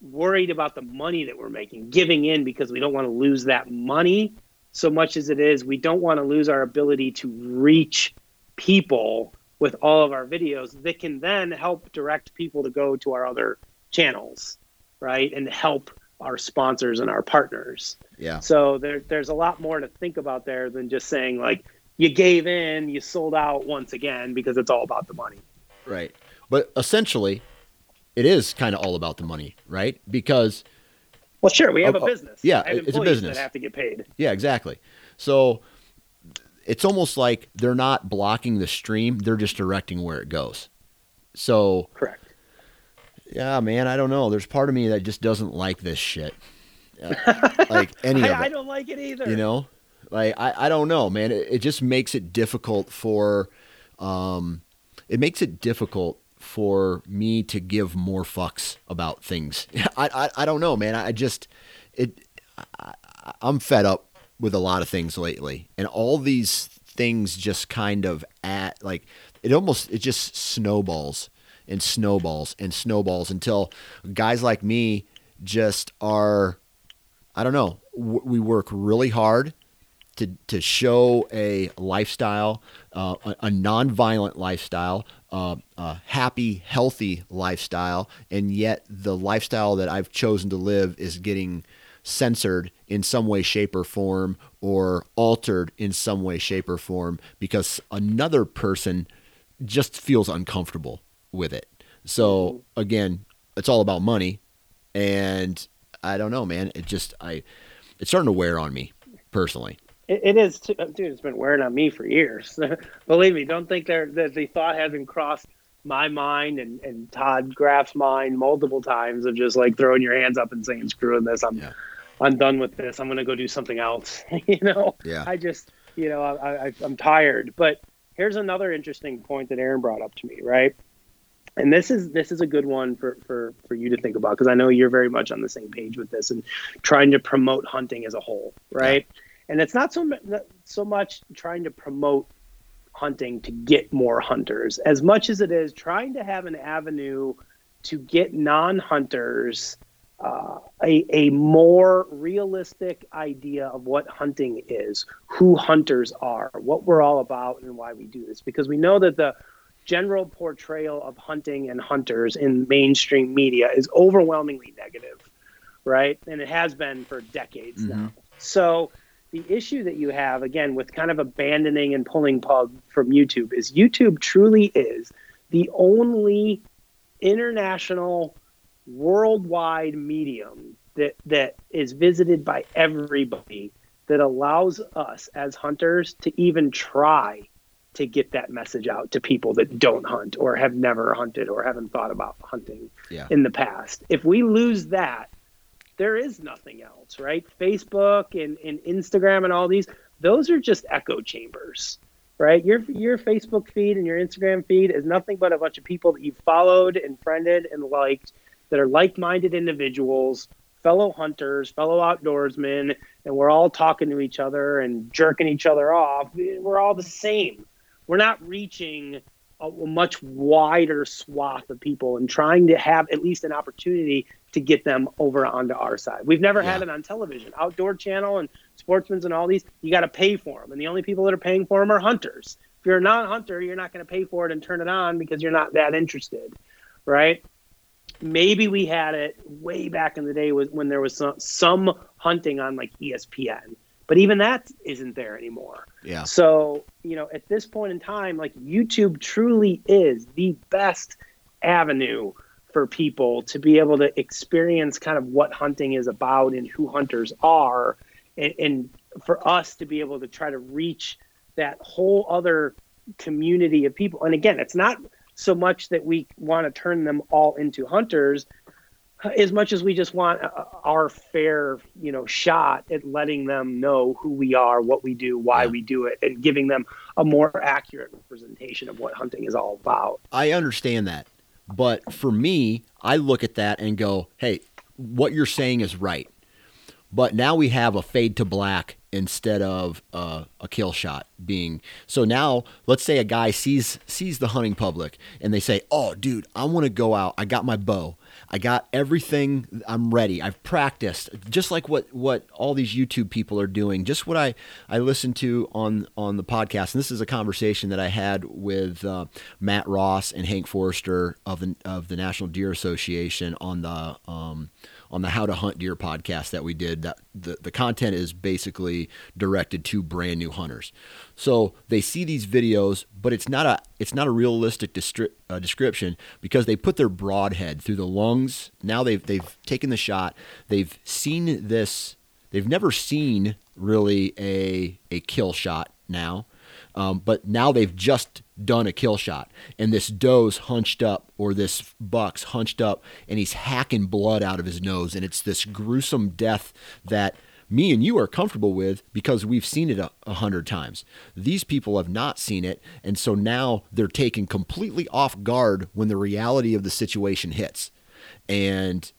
B: worried about the money that we're making, giving in because we don't want to lose that money so much as it is we don't want to lose our ability to reach people with all of our videos that can then help direct people to go to our other channels, right? And help our sponsors and our partners.
A: Yeah.
B: So there, there's a lot more to think about there than just saying like you gave in, you sold out once again because it's all about the money.
A: Right. But essentially, it is kind of all about the money, right? Because
B: well, sure, we have a business.
A: Yeah, it's a business
B: that have to get paid.
A: Yeah, exactly. So it's almost like they're not blocking the stream; they're just directing where it goes. So
B: correct.
A: Yeah, man, I don't know. There's part of me that just doesn't like this shit. [LAUGHS] Like any of it.
B: I don't like it either.
A: You know, like I, I don't know, man. It, it just makes it difficult for, um, it makes it difficult for me to give more fucks about things. [LAUGHS] I, I, I don't know, man. I just, it, I, I'm fed up with a lot of things lately, and all these things just kind of at like it almost it just snowballs and snowballs and snowballs until guys like me just are I don't know we work really hard to to show a lifestyle uh, a, a non-violent lifestyle uh, a happy healthy lifestyle and yet the lifestyle that I've chosen to live is getting censored in some way, shape, or form, or altered in some way, shape, or form because another person just feels uncomfortable with it. So again, it's all about money, and I don't know, man. It just I, it's starting to wear on me personally.
B: It, it is, too, uh, dude. It's been wearing on me for years. [LAUGHS] Believe me, don't think there that the thought hasn't crossed my mind and, and Todd Graf's mind multiple times of just like throwing your hands up and saying, screwing this. I'm yeah. I'm done with this. I'm going to go do something else. [LAUGHS] you know,
A: yeah.
B: I just, you know, I, I, I'm tired. But here's another interesting point that Aaron brought up to me, right? And this is this is a good one for for for you to think about because I know you're very much on the same page with this and trying to promote hunting as a whole, right? Yeah. And it's not so so much trying to promote hunting to get more hunters as much as it is trying to have an avenue to get non-hunters uh, a, a more realistic idea of what hunting is, who hunters are, what we're all about, and why we do this. Because we know that the general portrayal of hunting and hunters in mainstream media is overwhelmingly negative, right? And it has been for decades mm-hmm. now. So the issue that you have, again, with kind of abandoning and pulling pub from YouTube is YouTube truly is the only international worldwide medium that that is visited by everybody that allows us as hunters to even try to get that message out to people that don't hunt or have never hunted or haven't thought about hunting
A: yeah.
B: in the past. If we lose that, there is nothing else, right? Facebook and, and Instagram and all these, those are just echo chambers, right? Your your Facebook feed and your Instagram feed is nothing but a bunch of people that you've followed and friended and liked that are like-minded individuals, fellow hunters, fellow outdoorsmen, and we're all talking to each other and jerking each other off. We're all the same. We're not reaching a, much wider swath of people and trying to have at least an opportunity to get them over onto our side. We've never yeah. had it on television. Outdoor Channel and Sportsman's and all these, you got to pay for them. And the only people that are paying for them are hunters. If you're a non hunter, you're not going to pay for it and turn it on because you're not that interested. Right maybe we had it way back in the day when there was some, some hunting on like ESPN, but even that isn't there anymore.
A: Yeah.
B: So, you know, at this point in time, like YouTube truly is the best avenue for people to be able to experience kind of what hunting is about and who hunters are and, and for us to be able to try to reach that whole other community of people and again it's not so much that we want to turn them all into hunters as much as we just want uh, our fair you know shot at letting them know who we are what we do why yeah. we do it and giving them a more accurate representation of what hunting is all about.
A: I understand that. But for me i look at that and go hey what you're saying is right. But now we have a fade to black instead of uh, a kill shot being so now let's say a guy sees sees the hunting public and they say oh dude i want to go out. I got my bow i got everything. I'm ready. I've practiced just like what what all these youtube people are doing just what i i listened to on on the podcast. And this is a conversation that i had with uh, matt ross and hank forester of the of the national deer association on the um, on the How to Hunt Deer podcast that we did. That the, the content is basically directed to brand new hunters. So they see these videos, but it's not a it's not a realistic distri- uh, description because they put their broadhead through the lungs. Now they've they've taken the shot. They've seen this. They've never seen really a a kill shot now. Um, but now they've just done a kill shot, and this doe's hunched up, or this buck's hunched up, and he's hacking blood out of his nose, and it's this gruesome death that me and you are comfortable with because we've seen it a, a, hundred times. These people have not seen it, and so now they're taken completely off guard when the reality of the situation hits. And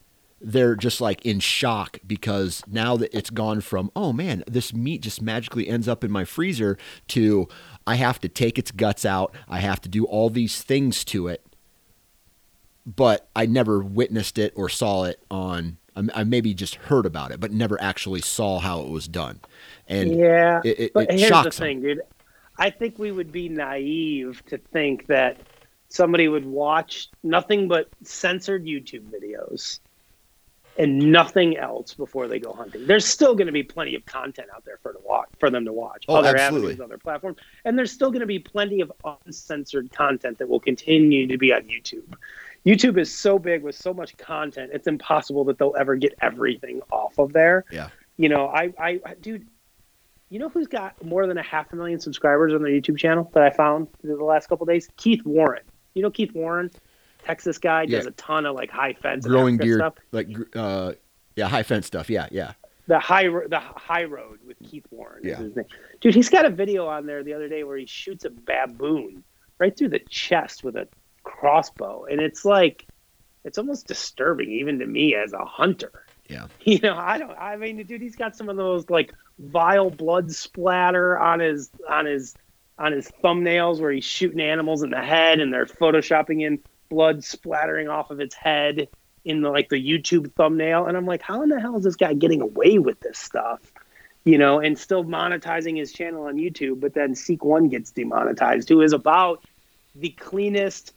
A: they're just like in shock because now that it's gone from oh man this meat just magically ends up in my freezer to i have to take its guts out. I have to do all these things to it. But i never witnessed it or saw it on i maybe just heard about it but never actually saw how it was done. And
B: yeah
A: it, it,
B: but
A: it
B: here's the thing
A: them.
B: dude. I think we would be naive to think that somebody would watch nothing but censored youtube videos and nothing else before they go hunting. There's still going to be plenty of content out there for to watch for them to watch.
A: Oh,
B: other
A: absolutely.
B: avenues, other platforms, and there's still going to be plenty of uncensored content that will continue to be on YouTube. YouTube is so big with so much content; it's impossible that they'll ever get everything off of there.
A: Yeah.
B: You know, I, I, dude, you know who's got more than a half a million subscribers on their YouTube channel that I found the last couple days? Keith Warren. You know Keith Warren? Texas guy does
A: Yeah.
B: a ton of like high fence
A: growing deer
B: stuff.
A: like uh yeah high fence stuff yeah yeah
B: the high the high road with Keith Warren. is
A: Yeah.
B: his name. Dude, he's got a video on there the other day where he shoots a baboon right through the chest with a crossbow, and it's like it's almost disturbing even to me as a hunter.
A: Yeah. [LAUGHS]
B: You know, I don't. I mean, dude, he's got some of those like vile blood splatter on his on his on his thumbnails where he's shooting animals in the head, and they're photoshopping in blood splattering off of its head in the like the YouTube thumbnail, and I'm like, how in the hell is this guy getting away with this stuff? You know, and still monetizing his channel on YouTube, but then Seek One gets demonetized, who is about the cleanest,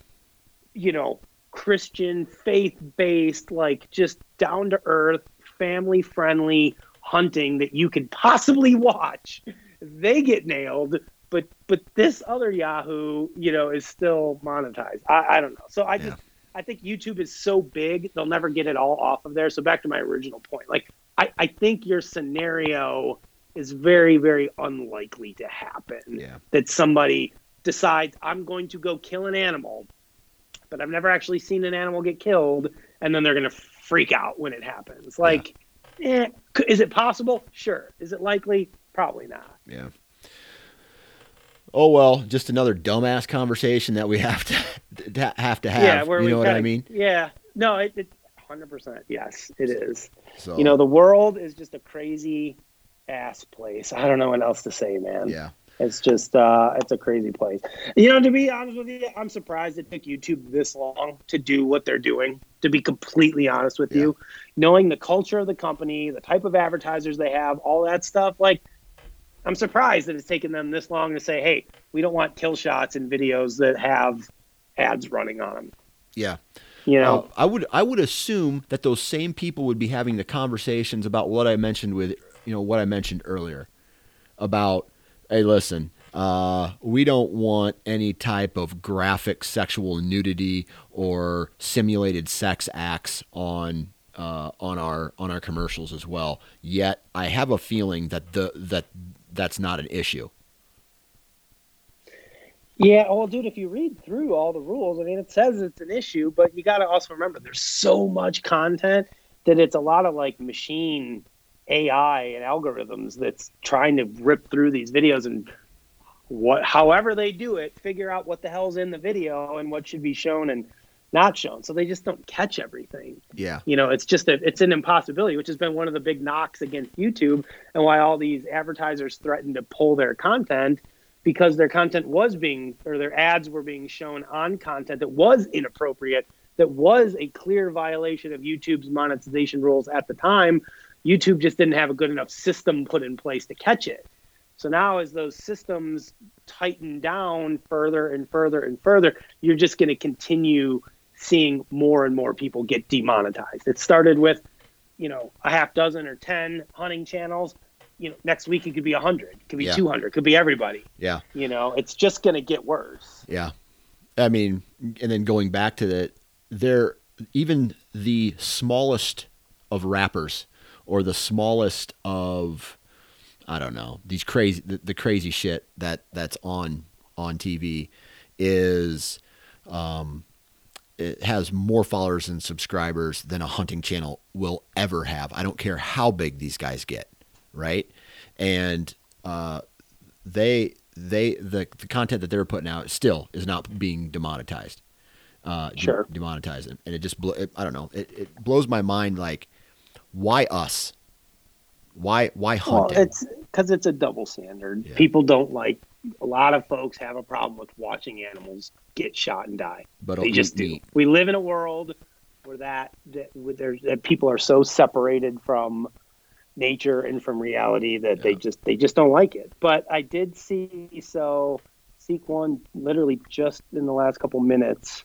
B: you know, Christian faith based, like just down to earth, family friendly hunting that you could possibly watch. They get nailed, but but this other Yahoo, you know, is still monetized. I, I don't know. So I just I think YouTube is so big they'll never get it all off of there. So back to my original point, like I, I think your scenario is very very unlikely to happen.
A: Yeah.
B: That somebody decides I'm going to go kill an animal, but I've never actually seen an animal get killed, and then they're going to freak out when it happens. Like, eh, is it possible? Sure. Is it likely? Probably not.
A: Yeah. Oh well, just another dumbass conversation that we have to, [LAUGHS] to have to have.
B: yeah, where
A: you
B: we
A: know what I
B: kinda-
A: mean?
B: Yeah. No, it, it 100%. Yes, it is.
A: So
B: You know, the world is just a crazy ass place. I don't know what else to say, man.
A: yeah,
B: It's just uh it's a crazy place. You know, to be honest with you, I'm surprised it took YouTube this long to do what they're doing. To be completely honest with
A: Yeah.
B: you, knowing the culture of the company, the type of advertisers they have, all that stuff, like I'm surprised that it's taken them this long to say, "Hey, we don't want kill shots in videos that have ads running on them."
A: yeah.
B: You know,
A: Uh, I would I would assume that those same people would be having the conversations about what I mentioned with you know what I mentioned earlier about hey listen uh, we don't want any type of graphic sexual nudity or simulated sex acts on uh, on our on our commercials as well. Yet I have a feeling that the that that's not an issue.
B: Yeah, well, dude, if you read through all the rules, I mean, it says it's an issue, but you got to also remember there's so much content that it's a lot of like machine AI and algorithms that's trying to rip through these videos and what, however they do it, figure out what the hell's in the video and what should be shown and not shown. So they just don't catch everything.
A: Yeah,
B: you know it's just a, it's an impossibility which has been one of the big knocks against youtube and why all these advertisers threatened to pull their content because their content was being or their ads were being shown on content that was inappropriate that was a clear violation of youtube's monetization rules at the time. Youtube just didn't have a good enough system put in place to catch it. So now as those systems tighten down further and further and further you're just going to continue seeing more and more people get demonetized. It started with you know, a half dozen or 10 hunting channels, you know, next week it could be 100, it could be
A: Yeah.
B: 200, could be everybody.
A: Yeah.
B: You know, it's just going to get worse.
A: Yeah. I mean, and then going back to the, they're even the smallest of rappers or the smallest of, I don't know, these crazy, the, the crazy shit that that's on, on TV is, um, it has more followers and subscribers than a hunting channel will ever have. I don't care how big these guys get, right? And uh, they they the, the content that they're putting out still is not being demonetized. Uh,
B: Sure.
A: demonetized, and it just blo- it, I don't know. It, it blows my mind. Like, why us? Why why
B: Well,
A: hunting?
B: it's because it's a double standard.
A: Yeah.
B: People don't like, a lot of folks have a problem with watching animals get shot and die.
A: but
B: they just do. We live in a world where that that, where there's, that people are so separated from nature and from reality that they just they just don't like it. But I did see so Seek One literally just in the last couple minutes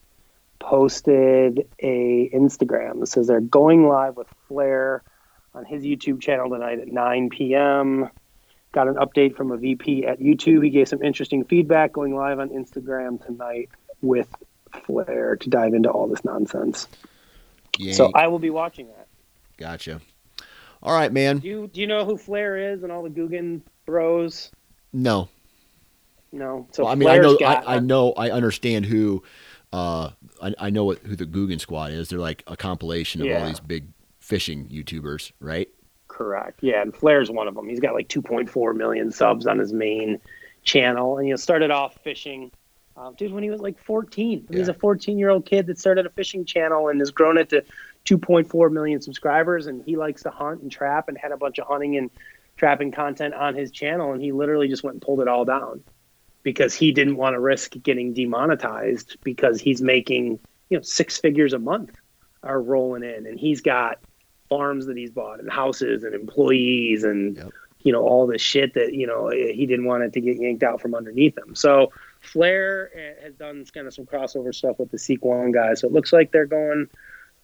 B: posted a Instagram that says they're going live with Flair on his YouTube channel tonight at 9 p.m. Got an update from a VP at YouTube. He gave some interesting feedback going live on Instagram tonight with Flair to dive into all this nonsense.
A: Yank.
B: So I will be watching that.
A: gotcha. All right, man.
B: Do you do you know who Flair is and all the Googan Bros?
A: No,
B: No. So
A: well, I mean, I know,
B: got,
A: I, I know, I understand who. Uh, I, I know what who the Googan Squad is. They're like a compilation of all these big fishing YouTubers, right?
B: Correct. Yeah, and Flair's one of them. He's got like 2.4 million subs on his main channel, and you know, started off fishing, um, dude, when he was like 14. He's a 14 year old kid that started a fishing channel and has grown it to 2.4 million subscribers. And he likes to hunt and trap, and had a bunch of hunting and trapping content on his channel, and he literally just went and pulled it all down because he didn't want to risk getting demonetized because he's making you know six figures a month are rolling in, and he's got farms that he's bought and houses and employees and
A: Yep.
B: you know all the shit that you know he didn't want it to get yanked out from underneath him. So Flair eh, has done kind of some crossover stuff with the Seek One guys. So it looks like they're going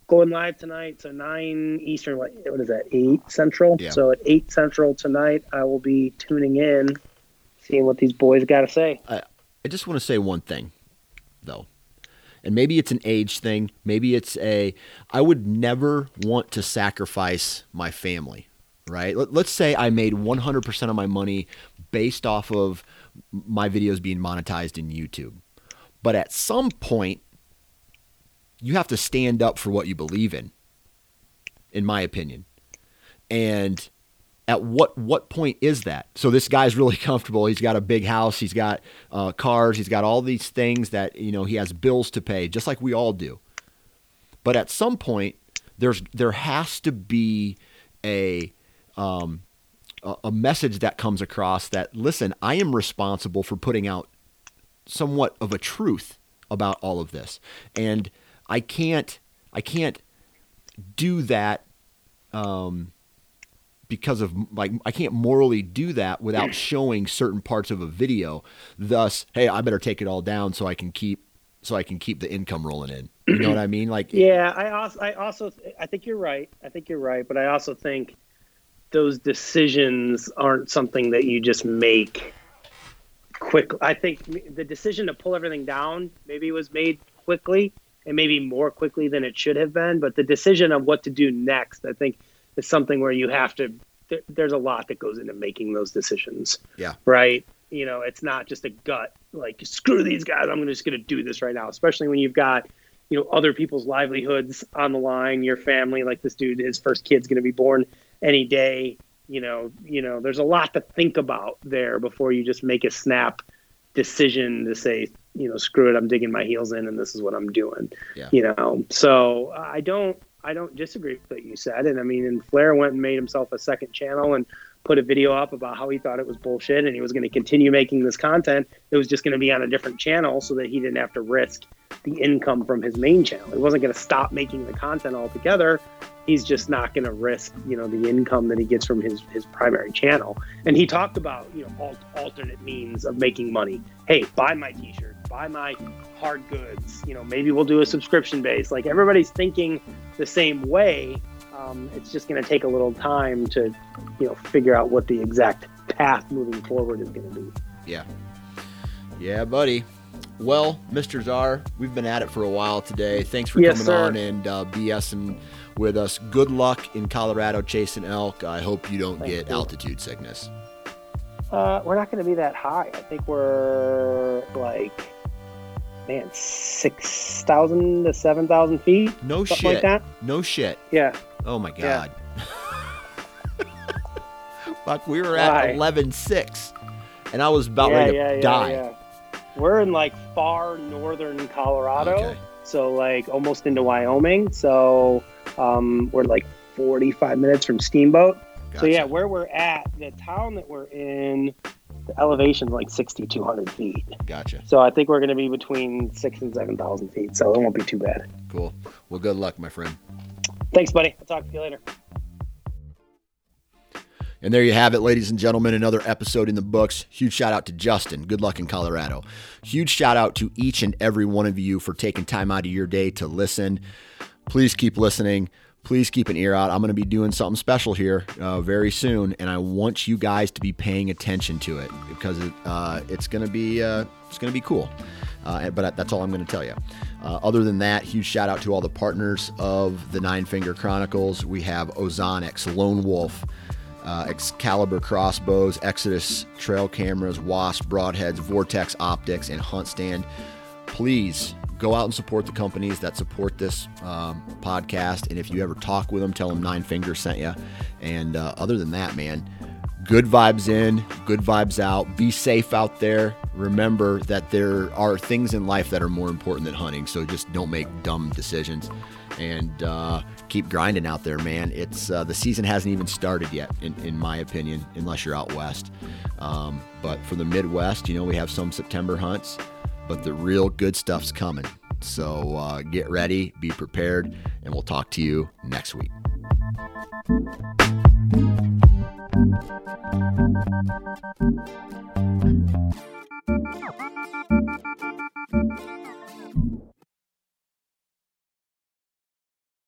B: going live tonight. So nine Eastern. What, what is that? Eight Central.
A: Yeah.
B: So at eight Central tonight, I will be tuning in, seeing what these boys got to say.
A: I just want to say one thing, though. And maybe it's an age thing. Maybe it's a. I would never want to sacrifice my family, right? Let, let's say I made 100% of my money based off of my videos being monetized in YouTube. But at some point, you have to stand up for what you believe in, in my opinion. And at what what point is that? So this guy's really [LAUGHS] comfortable. He's got a big house. He's got uh, cars. He's got all these things that you know he has bills to pay, just like we all do. But at some point, there's there has to be a um, a message that comes across that listen, I am responsible for putting out somewhat of a truth about all of this, and I can't I can't do that. Um, because of like I can't morally do that without [CLEARS THROAT] showing certain parts of a video. Thus, hey, I better take it all down so I can keep so I can keep the income rolling in. You know what I mean? Like [CLEARS THROAT]
B: Yeah, I also, I also, I think you're right. I think you're right, but I also think those decisions aren't something that you just make quick. I think the decision to pull everything down maybe was made quickly and maybe more quickly than it should have been. But the decision of what to do next, I think, is something where you have to. There, there's a lot that goes into making those decisions.
A: Yeah.
B: Right. You know, it's not just a gut like screw these guys. I'm just going to do this right now. Especially when you've got you know other people's livelihoods on the line your family like this dude his first kid's going to be born any day you know you know there's a lot to think about there before you just make a snap decision to say you know screw it i'm digging my heels in and this is what i'm doing
A: Yeah.
B: you know so i don't i don't disagree with what you said. And i mean and flair went and made himself a second channel and put a video up about how he thought it was bullshit and he was going to continue making this content. It was just going to be on a different channel so that he didn't have to risk the income from his main channel. He wasn't going to stop making the content altogether. He's just not going to risk, you know, the income that he gets from his his primary channel. And he talked about, you know, alt- alternate means of making money. Hey, buy my T-shirt, buy my hard goods. You know, maybe we'll do a subscription base. Like everybody's thinking the same way. Um, it's just going to take a little time to, you know, figure out what the exact path moving forward is going to be.
A: Yeah. Yeah, buddy. Well, Mr. Zarr, we've been at it for a while today. Thanks for
B: Yes,
A: coming
B: sir.
A: on and uh, BSing with us. Good luck in Colorado chasing elk. I hope you don't
B: Thank
A: get
B: you.
A: altitude sickness.
B: Uh, we're not going to be that high. I think we're like, man, 6,000 to 7,000 feet,
A: No
B: something
A: shit.
B: like that.
A: No shit.
B: Yeah.
A: Oh my
B: Yeah.
A: god. [LAUGHS] Fuck, we were at
B: Why?
A: eleven six, and I was about
B: yeah,
A: ready to
B: yeah, yeah,
A: die.
B: We're in like far northern Colorado.
A: Okay.
B: so like almost into Wyoming. So um, we're like 45 minutes from Steamboat. So yeah, where we're at, the town that we're in, the elevation's like 6,200 feet.
A: Gotcha.
B: So I think we're going to be between six and 7,000 feet. So it won't be too bad.
A: Cool. Well, good luck, my friend.
B: Thanks, buddy. I'll talk to you later.
A: And there you have it, ladies and gentlemen. Another episode in the books. Huge shout out to Justin. Good luck in Colorado. Huge shout out to each and every one of you for taking time out of your day to listen. Please keep listening. Please keep an ear out. I'm going to be doing something special here uh, very soon, and I want you guys to be paying attention to it because it, uh, it's going to be uh, it's going to be cool. Uh, but that's all I'm going to tell you. Uh, other than that, huge shout out to all the partners of the Nine Finger Chronicles. We have Ozonics, Lone Wolf, uh, Excalibur crossbows, Exodus trail cameras, Wasp broadheads, Vortex optics, and HuntStand. Please go out and support the companies that support this um, podcast. And if you ever talk with them, tell them Nine Fingers sent you. And uh, other than that, man, good vibes in, good vibes out. Be safe out there. Remember that there are things in life that are more important than hunting. So just don't make dumb decisions and uh, keep grinding out there, man. It's uh, the season hasn't even started yet, in, in my opinion, unless you're out west. Um, but for the Midwest, you know, we have some September hunts, but the real good stuff's coming. So uh, get ready, be prepared, and we'll talk to you next week.